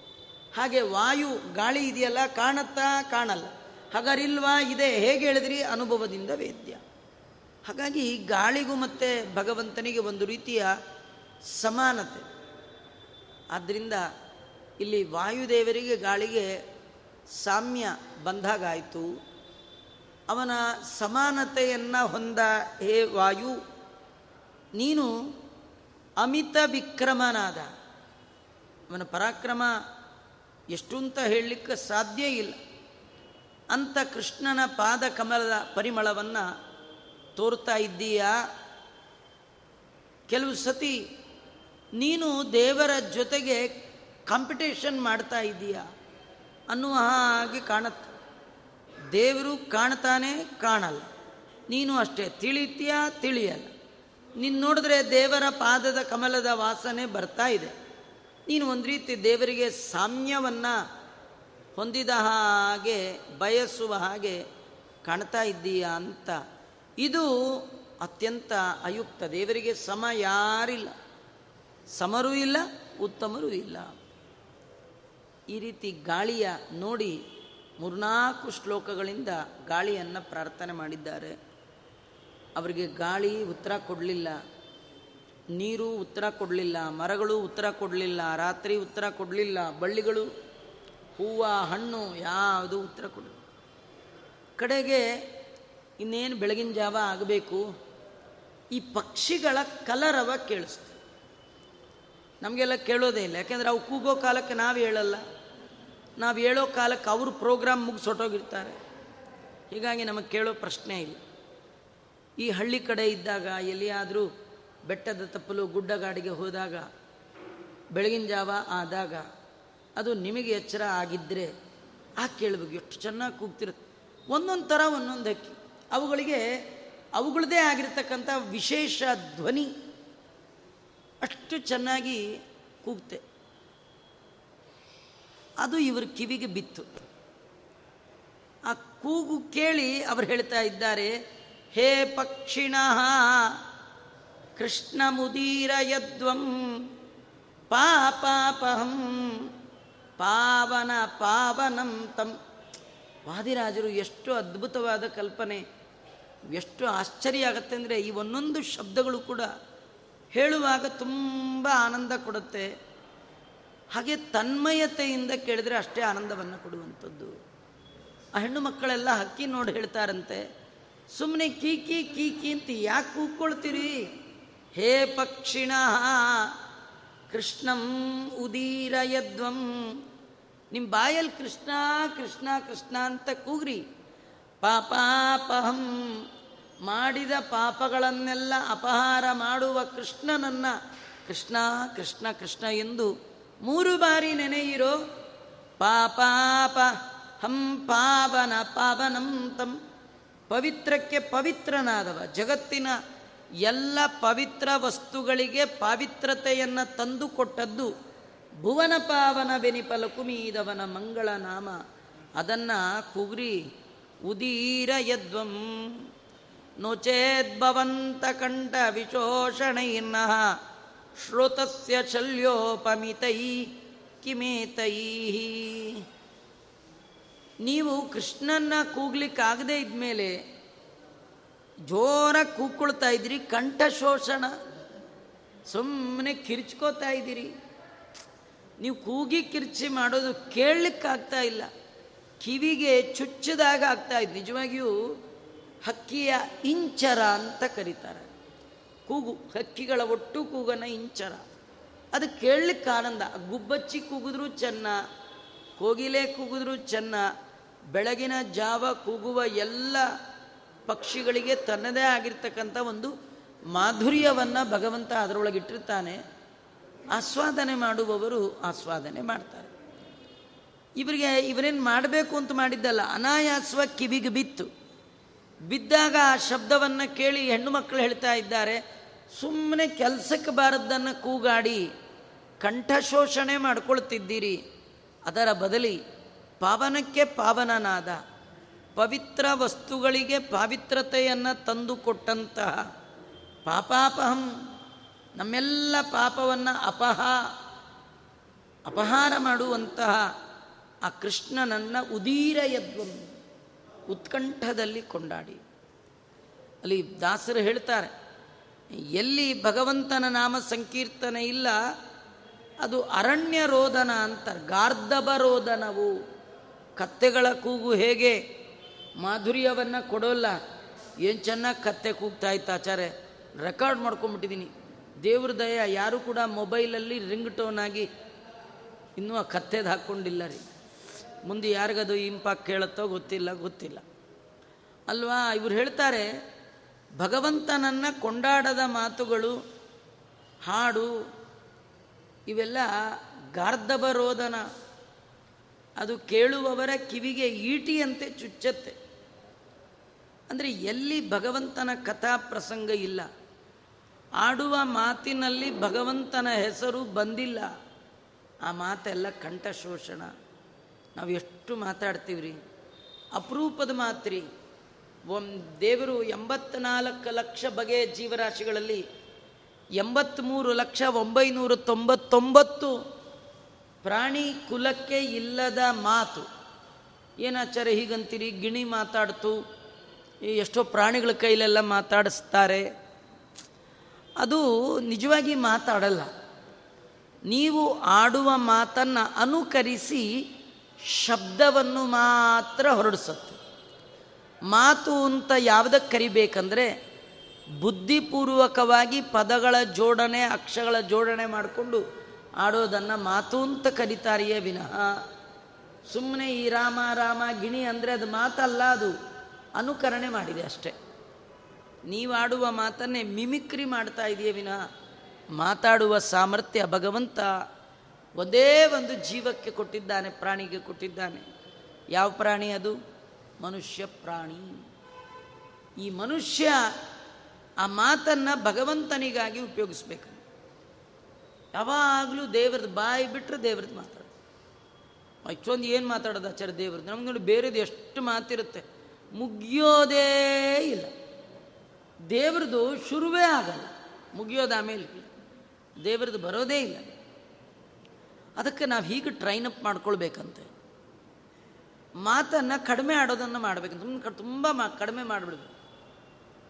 ಹಾಗೆ ವಾಯು, ಗಾಳಿ ಇದೆಯಲ್ಲ, ಕಾಣುತ್ತಾ? ಕಾಣಲ್ಲ. ಹಾಗಾರಿಲ್ವಾ? ಇದೆ. ಹೇಗೆ ಹೇಳಿದ್ರಿ? ಅನುಭವದಿಂದ ವೇದ್ಯ. ಹಾಗಾಗಿ ಗಾಳಿಗೂ ಮತ್ತು ಭಗವಂತನಿಗೆ ಒಂದು ರೀತಿಯ ಸಮಾನತೆ. ಆದ್ದರಿಂದ ಇಲ್ಲಿ ವಾಯುದೇವರಿಗೆ ಗಾಳಿಗೆ ಸಾಮ್ಯ ಬಂದಾಗಾಯಿತು. ಅವನ ಸಮಾನತೆಯನ್ನು ಹೊಂದ ಹೇ ವಾಯು, ನೀನು ಅಮಿತ ವಿಕ್ರಮನಾದ. ಅವನ ಪರಾಕ್ರಮ ಎಷ್ಟು ಅಂತ ಹೇಳಲಿಕ್ಕೆ ಸಾಧ್ಯ ಇಲ್ಲ. ಅಂತ ಕೃಷ್ಣನ ಪಾದ ಕಮಲದ ಪರಿಮಳವನ್ನು ತೋರ್ತಾ ಇದ್ದೀಯಾ? ಕೆಲವು ಸತಿ ನೀನು ದೇವರ ಜೊತೆಗೆ ಕಾಂಪಿಟೇಷನ್ ಮಾಡ್ತಾ ಇದ್ದೀಯ? ಅನ್ನುವ ಹಾಗೆ ಕಾಣುತ್ತೆ. ದೇವರು ಕಾಣ್ತಾನೆ, ಕಾಣಲ್ಲ. ನೀನು ಅಷ್ಟೇ, ತಿಳಿತೀಯ, ತಿಳಿಯಲ್ಲ. ನೀನು ನೋಡಿದ್ರೆ ದೇವರ ಪಾದದ ಕಮಲದ ವಾಸನೆ ಬರ್ತಾ ಇದೆ. ನೀನು ಒಂದು ರೀತಿ ದೇವರಿಗೆ ಸಾಮ್ಯವನ್ನು ಹೊಂದಿದ ಹಾಗೆ ಬಯಸುವ ಹಾಗೆ ಕಾಣ್ತಾ ಇದ್ದೀಯಾ ಅಂತ ಇದು ಅತ್ಯಂತ ಅಯುಕ್ತ. ದೇವರಿಗೆ ಸಮ ಯಾರಿಲ್ಲ. ಸಮರೂ ಇಲ್ಲ, ಉತ್ತಮರೂ ಇಲ್ಲ. ಈ ರೀತಿ ಗಾಳಿಯ ನೋಡಿ ಮೂರ್ನಾಲ್ಕು ಶ್ಲೋಕಗಳಿಂದ ಗಾಳಿಯನ್ನು ಪ್ರಾರ್ಥನೆ ಮಾಡಿದ್ದಾರೆ. ಅವರಿಗೆ ಗಾಳಿ ಉತ್ತರ ಕೊಡಲಿಲ್ಲ, ನೀರು ಉತ್ತರ ಕೊಡಲಿಲ್ಲ, ಮರಗಳು ಉತ್ತರ ಕೊಡಲಿಲ್ಲ, ರಾತ್ರಿ ಉತ್ತರ ಕೊಡಲಿಲ್ಲ, ಬಳ್ಳಿಗಳು, ಹೂವು, ಹಣ್ಣು ಯಾವುದು ಉತ್ತರ ಕೊಡಲಿಲ್ಲ. ಕಡೆಗೆ ಇನ್ನೇನು ಬೆಳಗಿನ ಜಾವ ಆಗಬೇಕು? ಈ ಪಕ್ಷಿಗಳ ಕಲರವ ಕೇಳಿಸ್ತು. ನಮಗೆಲ್ಲ ಕೇಳೋದೇ ಇಲ್ಲ. ಯಾಕೆಂದರೆ ಅವು ಕೂಗೋ ಕಾಲಕ್ಕೆ ನಾವು ಹೇಳಲ್ಲ. ನಾವು ಹೇಳೋ ಕಾಲಕ್ಕೆ ಅವರು ಪ್ರೋಗ್ರಾಮ್ ಮುಗಿಸೊಟ್ಟೋಗಿರ್ತಾರೆ. ಹೀಗಾಗಿ ನಮಗೆ ಕೇಳೋ ಪ್ರಶ್ನೆ ಇಲ್ಲ. ಈ ಹಳ್ಳಿ ಕಡೆ ಇದ್ದಾಗ, ಎಲ್ಲಿಯಾದರೂ ಬೆಟ್ಟದ ತಪ್ಪಲು ಗುಡ್ಡಗಾಡಿಗೆ ಹೋದಾಗ, ಬೆಳಗಿನ ಜಾವ ಆದಾಗ, ಅದು ನಿಮಗೆ ಎಚ್ಚರ ಆಗಿದ್ದರೆ ಆ ಕೇಳಬೇಕು ಎಷ್ಟು ಚೆನ್ನಾಗಿ ಕೂಗ್ತಿರುತ್ತೆ. ಒಂದೊಂದು ಥರ ಒಂದೊಂದು ಹಕ್ಕಿ ಅವುಗಳಿಗೆ ಅವುಗಳದೇ ಆಗಿರ್ತಕ್ಕಂಥ ವಿಶೇಷ ಧ್ವನಿ ಅಷ್ಟು ಚೆನ್ನಾಗಿ ಕೂಗ್ತೆ. ಅದು ಇವ್ರ ಕಿವಿಗೆ ಬಿತ್ತು. ಆ ಕೂಗು ಕೇಳಿ ಅವರು ಹೇಳ್ತಾ ಇದ್ದಾರೆ, ಹೇ ಪಕ್ಷಿಣ ಕೃಷ್ಣ ಮುದೀರ ಯದ್ವಂ, ಪಾಪಾಪಹಂ, ಪಾವನ ಪಾವನಂ ತಂ ವಾದಿರಾಜರು ಎಷ್ಟು ಅದ್ಭುತವಾದ ಕಲ್ಪನೆ. ಎಷ್ಟು ಆಶ್ಚರ್ಯ ಆಗತ್ತೆ ಅಂದರೆ ಈ ಒಂದೊಂದು ಶಬ್ದಗಳು ಕೂಡ ಹೇಳುವಾಗ ತುಂಬ ಆನಂದ ಕೊಡುತ್ತೆ. ಹಾಗೆ ತನ್ಮಯತೆಯಿಂದ ಕೇಳಿದರೆ ಅಷ್ಟೇ ಆನಂದವನ್ನು ಕೊಡುವಂಥದ್ದು. ಆ ಹೆಣ್ಣು ಮಕ್ಕಳೆಲ್ಲ ಹಕ್ಕಿ ನೋಡಿ ಹೇಳ್ತಾರಂತೆ ಸುಮ್ಮನೆ ಕೀಕಿ ಕೀಕಿ ಅಂತ ಯಾಕೆ ಕೂಕ್ಕೊಳ್ತೀರಿ ಹೇ ಪಕ್ಷಿಣ, ಕೃಷ್ಣಂ ಉದೀರಯದ್ವಂ ನಿಮ್ಮ ಬಾಯಲ್ಲಿ ಕೃಷ್ಣ ಕೃಷ್ಣ ಕೃಷ್ಣ ಅಂತ ಕೂಗ್ರಿ. ಪಾಪಾಪಹಂ ಮಾಡಿದ ಪಾಪಗಳನ್ನೆಲ್ಲ ಅಪಹಾರ ಮಾಡುವ ಕೃಷ್ಣನನ್ನ ಕೃಷ್ಣ ಕೃಷ್ಣ ಕೃಷ್ಣ ಎಂದು ಮೂರು ಬಾರಿ ನೆನೆಯಿರೋ ಪಾಪಾಪ ಹಂ ಪಾವನ ಪಾವನಂ ತಂ. ಪವಿತ್ರಕ್ಕೆ ಪವಿತ್ರನಾದವ. ಜಗತ್ತಿನ ಎಲ್ಲ ಪವಿತ್ರ ವಸ್ತುಗಳಿಗೆ ಪಾವಿತ್ರತೆಯನ್ನು ತಂದುಕೊಟ್ಟದ್ದು ಭುವನ ಪಾವನ ಬೆನಿಪಲ ಕುಮೀದವನ ಮಂಗಳ ನಾಮ ಅದನ್ನು ಕುಗ್ರಿ. ಉದೀರ ಯದ್ವಂ ನೋಚೇದ್ಭವಂತ ಕಂಠ ವಿಶೋಷಣೈರ್ನಃ ಶ್ರೋತಸ್ಯ ಶಲ್ಯೋಪಮಿತೈ ಕಿಮೇತೈ ನೀವು ಕೃಷ್ಣನ್ನ ಕೂಗ್ಲಿಕ್ಕಾಗದೇ ಇದ್ಮೇಲೆ ಜೋರ ಕೂಕ್ಕೊಳ್ತಾ ಇದ್ದೀರಿ, ಕಂಠ ಶೋಷಣ ಸುಮ್ಮನೆ ಕಿರ್ಚ್ಕೋತಾ ಇದ್ದೀರಿ. ನೀವು ಕೂಗಿ ಕಿರ್ಚಿ ಮಾಡೋದು ಕೇಳಲಿಕ್ಕಾಗ್ತಾ ಇಲ್ಲ. ಕಿವಿಗೆ ಚುಚ್ಚಿದಾಗ ಆಗ್ತಾ ಇದ್ದು ನಿಜವಾಗಿಯೂ ಹಕ್ಕಿಯ ಇಂಚರ ಅಂತ ಕರೀತಾರೆ. ಕೂಗು, ಹಕ್ಕಿಗಳ ಒಟ್ಟು ಕೂಗನ ಇಂಚರ. ಅದು ಕೇಳಲಿಕ್ಕೆ ಆನಂದ. ಗುಬ್ಬಚ್ಚಿ ಕೂಗಿದ್ರೂ ಚೆನ್ನ, ಕೋಗಿಲೆ ಕೂಗಿದ್ರೂ ಚೆನ್ನ, ಬೆಳಗಿನ ಜಾವ ಕೂಗುವ ಎಲ್ಲ ಪಕ್ಷಿಗಳಿಗೆ ತನ್ನದೇ ಆಗಿರ್ತಕ್ಕಂಥ ಒಂದು ಮಾಧುರ್ಯವನ್ನು ಭಗವಂತ ಅದರೊಳಗಿಟ್ಟಿರ್ತಾನೆ. ಆಸ್ವಾದನೆ ಮಾಡುವವರು ಆಸ್ವಾದನೆ ಮಾಡ್ತಾರೆ. ಇವರಿಗೆ ಇವರೇನು ಮಾಡಬೇಕು ಅಂತ ಮಾಡಿದ್ದಲ್ಲ, ಅನಾಯಾಸವ ಕಿವಿಗೆ ಬಿತ್ತು. ಬಿದ್ದಾಗ ಆ ಶಬ್ದವನ್ನು ಕೇಳಿ ಹೆಣ್ಣು ಮಕ್ಕಳು ಹೇಳ್ತಾ ಇದ್ದಾರೆ ಸುಮ್ಮನೆ ಕೆಲಸಕ್ಕೆ ಬಾರದ್ದನ್ನು ಕೂಗಾಡಿ ಕಂಠಶೋಷಣೆ ಮಾಡ್ಕೊಳ್ತಿದ್ದೀರಿ. ಅದರ ಬದಲಿ ಪಾವನಕ್ಕೆ ಪಾವನನಾದ, ಪವಿತ್ರ ವಸ್ತುಗಳಿಗೆ ಪಾವಿತ್ರತೆಯನ್ನು ತಂದುಕೊಟ್ಟಂತಹ ಪಾಪಾಪಹಂ, ನಮ್ಮೆಲ್ಲ ಪಾಪವನ್ನು ಅಪಹ, ಅಪಹಾರ ಮಾಡುವಂತಹ ಆ ಕೃಷ್ಣನನ್ನು ಉದೀರ ಯದ್ವಂ ಉತ್ಕಂಠದಲ್ಲಿ ಕೊಂಡಾಡಿ. ಅಲ್ಲಿ ದಾಸರು ಹೇಳ್ತಾರೆ, ಎಲ್ಲಿ ಭಗವಂತನ ನಾಮ ಸಂಕೀರ್ತನೆ ಇಲ್ಲ, ಅದು ಅರಣ್ಯ ರೋದನ ಅಂತಾರೆ ಗಾರ್ಧಬ ರೋದನವು ಕತ್ತೆಗಳ ಕೂಗು ಹೇಗೆ? ಮಾಧುರ್ಯವನ್ನು ಕೊಡೋಲ್ಲ. ಏನು ಚೆನ್ನಾಗಿ ಕತ್ತೆ ಕೂಗ್ತಾ ಇತ್ತು ಆಚಾರ್ಯ? ರೆಕಾರ್ಡ್ ಮಾಡ್ಕೊಂಬಿಟ್ಟಿದ್ದೀನಿ ದೇವ್ರ ದಯ, ಯಾರು ಕೂಡ ಮೊಬೈಲಲ್ಲಿ ರಿಂಗ್ ಟೋನ್ ಆಗಿ ಇನ್ನೂ ಆ ಕತ್ತೆದು ಹಾಕ್ಕೊಂಡಿಲ್ಲ ರೀ. ಮುಂದೆ ಯಾರಿಗದು ಇಂಪಾಕ್ ಕೇಳುತ್ತೋ ಗೊತ್ತಿಲ್ಲ ಗೊತ್ತಿಲ್ಲ. ಅಲ್ವಾ? ಇವ್ರು ಹೇಳ್ತಾರೆ, ಭಗವಂತನನ್ನು ಕೊಂಡಾಡದ ಮಾತುಗಳು, ಹಾಡು, ಇವೆಲ್ಲ ಗಾರ್ಧಬರೋಧನ ಅದು ಕೇಳುವವರ ಕಿವಿಗೆ ಈಟಿಯಂತೆ ಚುಚ್ಚತ್ತೆ. ಅಂದರೆ ಎಲ್ಲಿ ಭಗವಂತನ ಕಥಾ ಪ್ರಸಂಗ ಇಲ್ಲ, ಆಡುವ ಮಾತಿನಲ್ಲಿ ಭಗವಂತನ ಹೆಸರು ಬಂದಿಲ್ಲ, ಆ ಮಾತೆಲ್ಲ ಕಂಠಶೋಷಣ. ನಾವು ಎಷ್ಟು ಮಾತಾಡ್ತೀವಿ ರೀ ಅಪರೂಪದ ಮಾತ್ರಿ. ಒಂದು ದೇವರು ಎಂಬತ್ನಾಲ್ಕು ಲಕ್ಷ ಬಗೆಯ ಜೀವರಾಶಿಗಳಲ್ಲಿ ಎಂಬತ್ತ್ಮೂರು ಲಕ್ಷ ಒಂಬೈನೂರ ತೊಂಬತ್ತೊಂಬತ್ತು ಪ್ರಾಣಿ ಕುಲಕ್ಕೆ ಇಲ್ಲದ ಮಾತು. ಏನಾಚಾರ ಹೀಗಂತೀರಿ? ಗಿಣಿ ಮಾತಾಡ್ತು, ಎಷ್ಟೋ ಪ್ರಾಣಿಗಳ ಕೈಲೆಲ್ಲ ಮಾತಾಡಿಸ್ತಾರೆ. ಅದು ನಿಜವಾಗಿ ಮಾತಾಡಲ್ಲ. ನೀವು ಆಡುವ ಮಾತನ್ನು ಅನುಕರಿಸಿ ಶಬ್ದವನ್ನು ಮಾತ್ರ ಹೊರಡಿಸುತ್ತೆ. ಮಾತು ಅಂತ ಯಾವುದಕ್ಕೆ ಕರಿಬೇಕಂದ್ರೆ ಬುದ್ಧಿಪೂರ್ವಕವಾಗಿ ಪದಗಳ ಜೋಡಣೆ, ಅಕ್ಷಗಳ ಜೋಡಣೆ ಮಾಡಿಕೊಂಡು ಆಡೋದನ್ನು ಮಾತು ಅಂತ ಕರೀತಾರೆಯೇ ವಿನಃ. ಸುಮ್ಮನೆ ಈ ರಾಮ ರಾಮ, ಗಿಣಿ ಅಂದರೆ ಅದು ಮಾತಲ್ಲ ಅದು. ಅನುಕರಣೆ ಮಾಡಿದೆ ಅಷ್ಟೆ. ಆಡುವ ಮಾತನ್ನೇ ಮಿಮಿಕ್ರಿ ಮಾಡ್ತಾ ಇದೆಯೇ ವಿನಃ. ಮಾತಾಡುವ ಸಾಮರ್ಥ್ಯ ಭಗವಂತ ಒಂದೇ ಒಂದು ಜೀವಕ್ಕೆ ಕೊಟ್ಟಿದ್ದಾನೆ, ಪ್ರಾಣಿಗೆ ಕೊಟ್ಟಿದ್ದಾನೆ. ಯಾವ ಪ್ರಾಣಿ ಅದು? ಮನುಷ್ಯ ಪ್ರಾಣಿ. ಈ ಮನುಷ್ಯ ಆ ಮಾತನ್ನು ಭಗವಂತನಿಗಾಗಿ ಉಪಯೋಗಿಸ್ಬೇಕು. ಯಾವಾಗಲೂ ದೇವ್ರದ್ದು ಬಾಯಿ ಬಿಟ್ಟರೆ ದೇವ್ರದ್ದು ಮಾತಾಡೋದು ಅಷ್ಟೊಂದು ಏನು ಮಾತಾಡೋದು ಆಚಾರ್ಯ ದೇವ್ರದ್ದು ನಮ್ಗೆ ನೋಡಿ ಬೇರೆದು ಎಷ್ಟು ಮಾತಿರುತ್ತೆ. ಮುಗಿಯೋದೇ ಇಲ್ಲ. ದೇವ್ರದ್ದು ಶುರುವೇ ಆಗಲ್ಲ. ಮುಗಿಯೋದು ಆಮೇಲೆ. ದೇವ್ರದ್ದು ಬರೋದೇ ಇಲ್ಲ. ಅದಕ್ಕೆ ನಾವು ಹೀಗೆ ಟ್ರೈನ್ ಅಪ್ ಮಾಡ್ಕೊಳ್ಬೇಕಂತೆ. ಮಾತನ್ನು ಕಡಿಮೆ ಆಡೋದನ್ನು ಮಾಡಬೇಕಂತ. ತುಂಬ ತುಂಬ ಮಾ, ಕಡಿಮೆ ಮಾಡಿಬಿಡ್ಬೇಕು.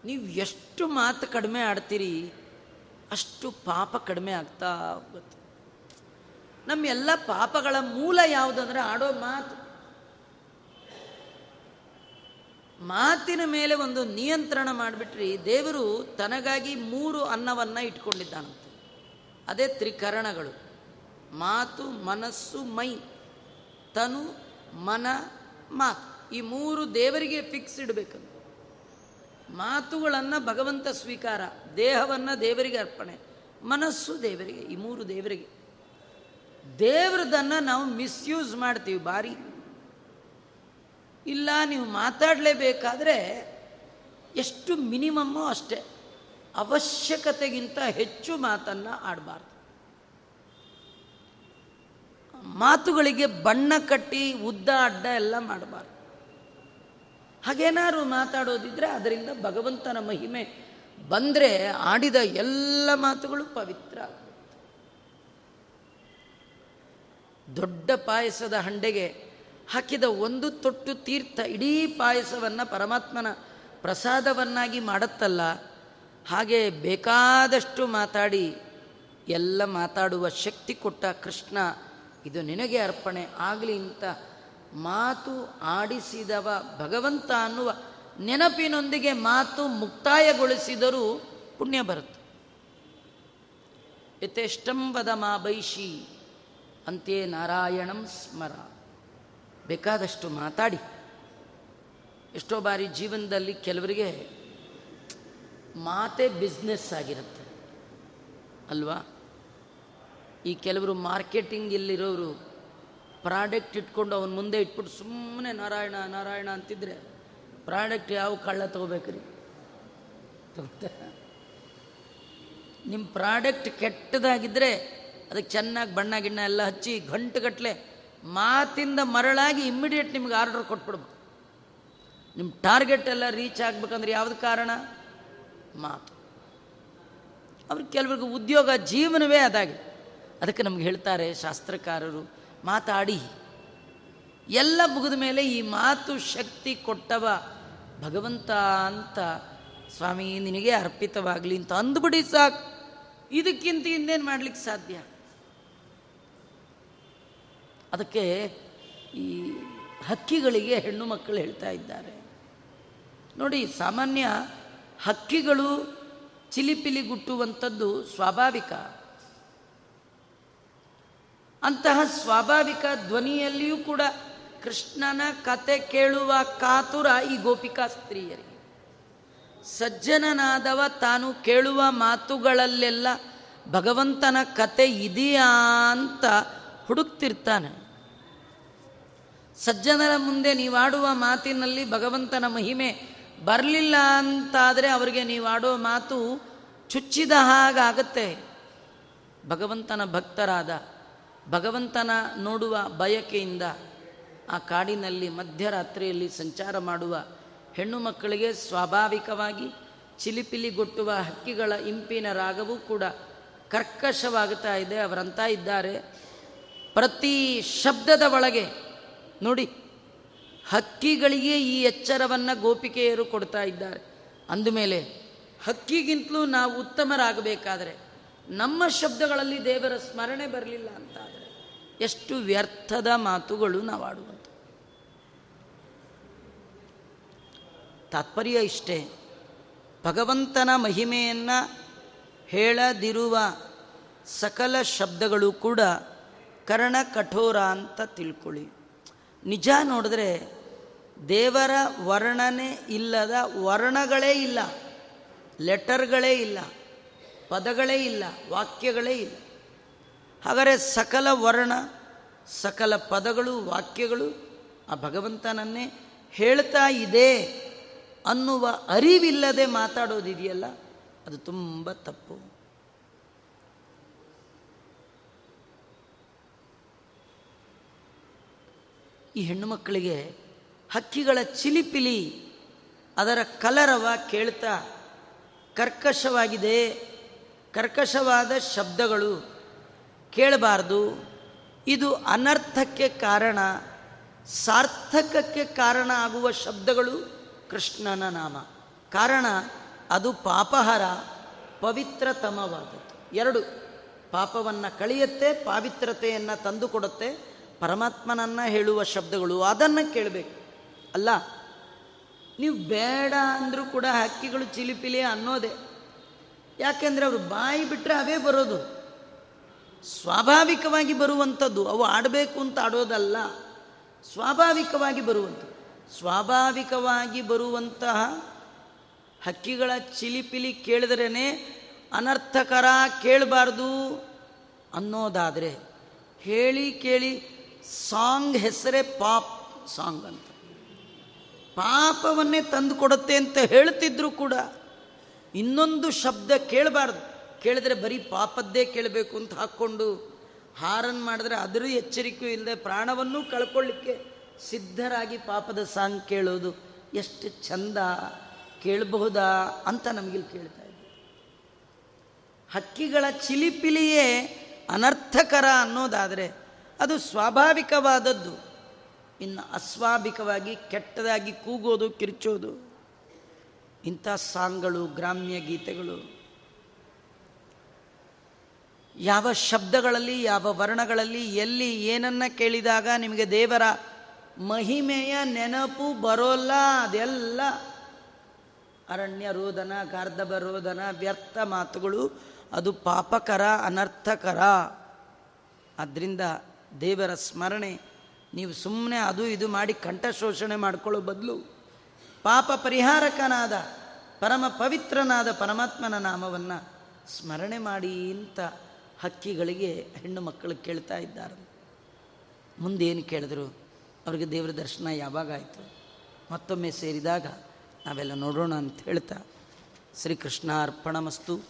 ನೀವು ಎಷ್ಟು ಮಾತು ಕಡಿಮೆ ಆಡ್ತೀರಿ, ಅಷ್ಟು ಪಾಪ ಕಡಿಮೆ ಆಗ್ತಾ ಹೋಗುತ್ತೆ. ನಮ್ಮ ಎಲ್ಲ ಪಾಪಗಳ ಮೂಲ ಯಾವುದಂದ್ರೆ ಆಡೋ ಮಾತು. ಮಾತಿನ ಮೇಲೆ ಒಂದು ನಿಯಂತ್ರಣ ಮಾಡಿಬಿಟ್ರಿ, ದೇವರು ತನಗಾಗಿ ಮೂರು ಅನ್ನವನ್ನು ಇಟ್ಕೊಂಡಿದ್ದಾನಂತೆ. ಅದೇ ತ್ರಿಕರಣಗಳು. ಮಾತು, ಮನಸ್ಸು, ಮೈ. ತನು, ಮನ, ಮಾತು. ಈ ಮೂರು ದೇವರಿಗೆ ಫಿಕ್ಸ್ ಇಡಬೇಕಂತ ಮಾತುಗಳನ್ನು ಭಗವಂತ ಸ್ವೀಕಾರ, ದೇಹವನ್ನು ದೇವರಿಗೆ ಅರ್ಪಣೆ, ಮನಸ್ಸು ದೇವರಿಗೆ, ಈ ಮೂರು ದೇವರಿಗೆ. ದೇವ್ರದನ್ನು ನಾವು ಮಿಸ್ಯೂಸ್ ಮಾಡ್ತೀವಿ ಬಾರಿ. ಇಲ್ಲ, ನೀವು ಮಾತಾಡಲೇಬೇಕಾದ್ರೆ ಎಷ್ಟು ಮಿನಿಮಮ್ಮು ಅಷ್ಟೇ. ಅವಶ್ಯಕತೆಗಿಂತ ಹೆಚ್ಚು ಮಾತನ್ನು ಆಡಬಾರ್ದು. ಮಾತುಗಳಿಗೆ ಬಣ್ಣ ಕಟ್ಟಿ ಉದ್ದ ಅಡ್ಡ ಎಲ್ಲ ಮಾಡಬಾರ್ದು. ಹಾಗೇನಾದ್ರು ಮಾತಾಡೋದಿದ್ರೆ ಅದರಿಂದ ಭಗವಂತನ ಮಹಿಮೆ ಬಂದರೆ ಆಡಿದ ಎಲ್ಲ ಮಾತುಗಳು ಪವಿತ್ರ ದೊಡ್ಡ ಪಾಯಸದ ಹಂಡೆಗೆ ಹಾಕಿದ ಒಂದು ತೊಟ್ಟು ತೀರ್ಥ ಇಡೀ ಪಾಯಸವನ್ನು ಪರಮಾತ್ಮನ ಪ್ರಸಾದವನ್ನಾಗಿ ಮಾಡುತ್ತಲ್ಲ, ಹಾಗೆ ಬೇಕಾದಷ್ಟು ಮಾತಾಡಿ ಎಲ್ಲ ಮಾತಾಡುವ ಶಕ್ತಿ ಕೊಟ್ಟ ಕೃಷ್ಣ ಇದು ನಿನಗೆ ಅರ್ಪಣೆ ಆಗಲಿ ಅಂತ ಮಾತು ಆಡಿಸಿದವ ಭಗವಂತ ಅನ್ನುವ ನೆನಪಿನೊಂದಿಗೆ ಮಾತು ಮುಕ್ತಾಯಗೊಳಿಸಿದರೂ ಪುಣ್ಯ ಬರುತ್ತೆ. ಯಥೇಷ್ಟಂಬದ ಮಾ ಬೈಷಿ ಅಂತೆ ನಾರಾಯಣಂ ಸ್ಮರ. ಬೇಕಾದಷ್ಟು ಮಾತಾಡಿ. ಎಷ್ಟೋ ಬಾರಿ ಜೀವನದಲ್ಲಿ ಕೆಲವರಿಗೆ ಮಾತೇ ಬಿಸ್ನೆಸ್ ಆಗಿರುತ್ತೆ. ಅಲ್ವಾ? ಈ ಕೆಲವರು ಮಾರ್ಕೆಟಿಂಗ್ ಇಲ್ಲಿರೋರು ಪ್ರಾಡಕ್ಟ್ ಇಟ್ಕೊಂಡು ಅವನ ಮುಂದೆ ಇಟ್ಬಿಟ್ಟು ಸುಮ್ಮನೆ ನಾರಾಯಣ ನಾರಾಯಣ ಅಂತಿದ್ರೆ ಪ್ರಾಡಕ್ಟ್ ಯಾವ ಕಳ್ಳ ತಗೋಬೇಕ್ರಿ? ನಿಮ್ಮ ಪ್ರಾಡಕ್ಟ್ ಕೆಟ್ಟದಾಗಿದ್ದರೆ ಅದಕ್ಕೆ ಚೆನ್ನಾಗಿ ಬಣ್ಣ ಗಿಣ್ಣ ಎಲ್ಲ ಹಚ್ಚಿ ಗಂಟುಗಟ್ಟಲೆ ಮಾತಿಂದ ಮರಳಾಗಿ ಇಮ್ಮಿಡಿಯೇಟ್ ನಿಮ್ಗೆ ಆರ್ಡರ್ ಕೊಟ್ಬಿಡ್ಬೇಕು. ನಿಮ್ಮ ಟಾರ್ಗೆಟ್ ಎಲ್ಲ ರೀಚ್ ಆಗ್ಬೇಕಂದ್ರೆ ಯಾವ್ದು ಕಾರಣ? ಮಾತು. ಅವ್ರಿಗೆ ಕೆಲವ್ರಿಗೆ ಉದ್ಯೋಗ ಜೀವನವೇ ಅದಾಗಿದೆ. ಅದಕ್ಕೆ ನಮ್ಗೆ ಹೇಳ್ತಾರೆ ಶಾಸ್ತ್ರಕಾರರು, ಮಾತಾಡಿ. ಎಲ್ಲ ಮುಗಿದ ಮೇಲೆ ಈ ಮಾತು ಶಕ್ತಿ ಕೊಟ್ಟವ ಭಗವಂತ ಅಂತ ಸ್ವಾಮಿ, ನಿನಗೆ ಅರ್ಪಿತವಾಗಲಿ ಅಂತ ಅಂದ್ಬಿಡಿ ಸಾಕು. ಇದಕ್ಕಿಂತ ಇನ್ನೇನು ಮಾಡ್ಲಿಕ್ಕೆ ಸಾಧ್ಯ? ಅದಕ್ಕೆ ಈ ಹಕ್ಕಿಗಳಿಗೆ ಹೆಣ್ಣು ಮಕ್ಕಳು ಹೇಳ್ತಾ ಇದ್ದಾರೆ. ನೋಡಿ, ಸಾಮಾನ್ಯ ಹಕ್ಕಿಗಳು ಚಿಲಿಪಿಲಿ ಗುಟ್ಟುವಂಥದ್ದು ಸ್ವಾಭಾವಿಕ. ಅಂತಹ ಸ್ವಾಭಾವಿಕ ಧ್ವನಿಯಲ್ಲಿಯೂ ಕೂಡ ಕೃಷ್ಣನ ಕತೆ ಕೇಳುವ ಕಾತುರ ಈ ಗೋಪಿಕಾ ಸ್ತ್ರೀಯರಿಗೆ. ಸಜ್ಜನನಾದವ ತಾನು ಕೇಳುವ ಮಾತುಗಳಲ್ಲೆಲ್ಲ ಭಗವಂತನ ಕತೆ ಇದೆಯಾ ಅಂತ ಹುಡುಕ್ತಿರ್ತಾನೆ. ಸಜ್ಜನರ ಮುಂದೆ ನೀವಾಡುವ ಮಾತಿನಲ್ಲಿ ಭಗವಂತನ ಮಹಿಮೆ ಬರಲಿಲ್ಲ ಅಂತಾದರೆ ಅವರಿಗೆ ನೀವಾಡೋ ಮಾತು ಚುಚ್ಚಿದ ಹಾಗಾಗತ್ತೆ. ಭಗವಂತನ ಭಕ್ತರಾದ ಭಗವಂತನ ನೋಡುವ ಬಯಕೆಯಿಂದ ಆ ಕಾಡಿನಲ್ಲಿ ಮಧ್ಯರಾತ್ರಿಯಲ್ಲಿ ಸಂಚಾರ ಮಾಡುವ ಹೆಣ್ಣು ಮಕ್ಕಳಿಗೆ ಸ್ವಾಭಾವಿಕವಾಗಿ ಚಿಲಿಪಿಲಿಗೊಟ್ಟುವ ಹಕ್ಕಿಗಳ ಇಂಪಿನ ರಾಗವೂ ಕೂಡ ಕರ್ಕಶವಾಗುತ್ತಾ ಇದೆ. ಅವರಂತ ಇದ್ದಾರೆ. ಪ್ರತಿ ಶಬ್ದದ ಒಳಗೆ ನೋಡಿ, ಹಕ್ಕಿಗಳಿಗೆ ಈ ಎಚ್ಚರವನ್ನು ಗೋಪಿಕೆಯರು ಕೊಡ್ತಾ ಇದ್ದಾರೆ. ಅಂದಮೇಲೆ ಹಕ್ಕಿಗಿಂತಲೂ ನಾವು ಉತ್ತಮರಾಗಬೇಕಾದರೆ ನಮ್ಮ ಶಬ್ದಗಳಲ್ಲಿ ದೇವರ ಸ್ಮರಣೆ ಬರಲಿಲ್ಲ ಅಂತಾದರೆ ಎಷ್ಟು ವ್ಯರ್ಥದ ಮಾತುಗಳು ನಾವು ಆಡುವಂಥ ತಾತ್ಪರ್ಯ ಇಷ್ಟೇ. ಭಗವಂತನ ಮಹಿಮೆಯನ್ನು ಹೇಳದಿರುವ ಸಕಲ ಶಬ್ದಗಳು ಕೂಡ ಕರ್ಣ ಕಠೋರ ಅಂತ ತಿಳ್ಕೊಳ್ಳಿ. ನಿಜ ನೋಡಿದ್ರೆ ದೇವರ ವರ್ಣನೆ ಇಲ್ಲದ ವರ್ಣಗಳೇ ಇಲ್ಲ, ಲೆಟರ್ಗಳೇ ಇಲ್ಲ. ಪದಗಳೇ ಇಲ್ಲ, ವಾಕ್ಯಗಳೇ ಇಲ್ಲ. ಹಾಗಾದರೆ ಸಕಲ ವರ್ಣ, ಸಕಲ ಪದಗಳು, ವಾಕ್ಯಗಳು ಆ ಭಗವಂತನನ್ನೇ ಹೇಳ್ತಾ ಇದೆ ಅನ್ನುವ ಅರಿವಿಲ್ಲದೆ ಮಾತಾಡೋದಿದೆಯಲ್ಲ, ಅದು ತುಂಬ ತಪ್ಪು. ಈ ಹೆಣ್ಣು ಮಕ್ಕಳಿಗೆ ಹಕ್ಕಿಗಳ ಚಿಲಿಪಿಲಿ ಅದರ ಕಲರವ ಕೇಳ್ತಾ ಕರ್ಕಶವಾಗಿದೆ. ಕರ್ಕಶವಾದ ಶಬ್ದಗಳು ಕೇಳಬಾರ್ದು. ಇದು ಅನರ್ಥಕ್ಕೆ ಕಾರಣ, ಸಾರ್ಥಕಕ್ಕೆ ಕಾರಣ ಆಗುವ ಶಬ್ದಗಳು ಕೃಷ್ಣನ ನಾಮ. ಕಾರಣ, ಅದು ಪಾಪಹರ, ಪವಿತ್ರತಮವಾದದ್ದು. ಎರಡು, ಪಾಪವನ್ನು ಕಳೆಯುತ್ತೆ, ಪಾವಿತ್ರತೆಯನ್ನು ತಂದುಕೊಡುತ್ತೆ, ಪರಮಾತ್ಮನನ್ನು ಹೇಳುವ ಶಬ್ದಗಳು, ಅದನ್ನು ಕೇಳಬೇಕು. ಅಲ್ಲ, ನೀವು ಬೇಡ ಅಂದರೂ ಕೂಡ ಹಕ್ಕಿಗಳು ಚಿಲಿಪಿಲಿ ಅನ್ನೋದೇ. ಯಾಕೆಂದರೆ ಅವರು ಬಾಯಿ ಬಿಟ್ಟರೆ ಅವೇ ಬರೋದು. ಸ್ವಾಭಾವಿಕವಾಗಿ ಬರುವಂಥದ್ದು, ಅವು ಆಡಬೇಕು ಅಂತ ಆಡೋದಲ್ಲ, ಸ್ವಾಭಾವಿಕವಾಗಿ ಬರುವಂಥದ್ದು. ಸ್ವಾಭಾವಿಕವಾಗಿ ಬರುವಂತಹ ಹಕ್ಕಿಗಳ ಚಿಲಿಪಿಲಿ ಕೇಳಿದ್ರೇ ಅನರ್ಥಕರ ಕೇಳಬಾರ್ದು ಅನ್ನೋದಾದರೆ, ಹೇಳಿ ಕೇಳಿ ಸಾಂಗ್ ಹೆಸರೇ ಪಾಪ್ ಸಾಂಗ್ ಅಂತ. ಪಾಪವನ್ನೇ ತಂದು ಕೊಡುತ್ತೆ ಅಂತ ಹೇಳ್ತಿದ್ರು ಕೂಡ ಇನ್ನೊಂದು ಶಬ್ದ ಕೇಳಬಾರ್ದು. ಕೇಳಿದ್ರೆ ಬರೀ ಪಾಪದ್ದೇ ಕೇಳಬೇಕು ಅಂತ ಹಾಕ್ಕೊಂಡು ಹಾರನ್ ಮಾಡಿದ್ರೆ ಅದರ ಎಚ್ಚರಿಕೆಯೂ ಇಲ್ಲದೆ ಪ್ರಾಣವನ್ನೂ ಕಳ್ಕೊಳ್ಳಿಕ್ಕೆ ಸಿದ್ಧರಾಗಿ ಪಾಪದ ಸಾಂಗ್ ಕೇಳೋದು ಎಷ್ಟು ಚಂದ, ಕೇಳಬಹುದಾ ಅಂತ ನಮಗಿಲ್ಲಿ ಕೇಳ್ತಾ ಇದ್ದೆ ಹಕ್ಕಿಗಳ ಚಿಲಿಪಿಲಿಯೇ ಅನರ್ಥಕರ ಅನ್ನೋದಾದರೆ ಅದು ಸ್ವಾಭಾವಿಕವಾದದ್ದು. ಇನ್ನು ಅಸ್ವಾಭಿಕವಾಗಿ ಕೆಟ್ಟದಾಗಿ ಕೂಗೋದು, ಕಿರ್ಚೋದು. ಇಂಥ ಸಾಂಗ್ಗಳು, ಗ್ರಾಮ್ಯ ಗೀತೆಗಳು. ಯಾವ ಶಬ್ದಗಳಲ್ಲಿ, ಯಾವ ವರ್ಣಗಳಲ್ಲಿ, ಎಲ್ಲಿ ಏನನ್ನ ಕೇಳಿದಾಗ ನಿಮಗೆ ದೇವರ ಮಹಿಮೆಯ ನೆನಪು ಬರೋಲ್ಲ, ಅದೆಲ್ಲ ಅರಣ್ಯ ರೋದನ ಗಾರ್ಧಬ ರೋದನ, ವ್ಯರ್ಥ ಮಾತುಗಳು, ಅದು ಪಾಪಕರ, ಅನರ್ಥಕರ. ಆದ್ದರಿಂದ ದೇವರ ಸ್ಮರಣೆ, ನೀವು ಸುಮ್ಮನೆ ಅದು ಇದು ಮಾಡಿ ಕಂಠ ಶೋಷಣೆ ಮಾಡ್ಕೊಳ್ಳೋ ಬದಲು ಪಾಪ ಪರಿಹಾರಕನಾದ ಪರಮ ಪವಿತ್ರನಾದ ಪರಮಾತ್ಮನ ನಾಮವನ್ನು ಸ್ಮರಣೆ ಮಾಡಿ ಅಂತ ಹಕ್ಕಿಗಳಿಗೆ ಹೆಣ್ಣು ಮಕ್ಕಳು ಕೇಳ್ತಾ ಇದ್ದಾರೆ. ಮುಂದೇನು ಕೇಳಿದ್ರು? ಅವರಿಗೆ ದೇವರ ದರ್ಶನ ಯಾವಾಗ ಆಯಿತು? ಮತ್ತೊಮ್ಮೆ ಸೇರಿದಾಗ ನಾವೆಲ್ಲ ನೋಡೋಣ ಅಂತ ಹೇಳ್ತಾ ಶ್ರೀಕೃಷ್ಣ ಅರ್ಪಣಮಸ್ತು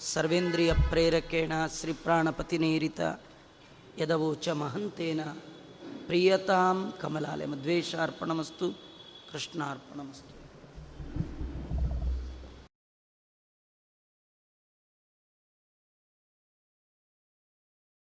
ಸರ್ವೇಂದ್ರಿಯ ಪ್ರೇರಕೇಣ ಶ್ರೀ ಪ್ರಾಣಪತಿನೇರಿತ ಯದವೋಚ ಮಹಂತೇನ. ಪ್ರಿಯತಾಂ ಕಮಲಾಲೆ ಮಧ್ವೇಶ ಅರ್ಪಣಮಸ್ತು ಕೃಷ್ಣಾರ್ಪಣಮಸ್ತು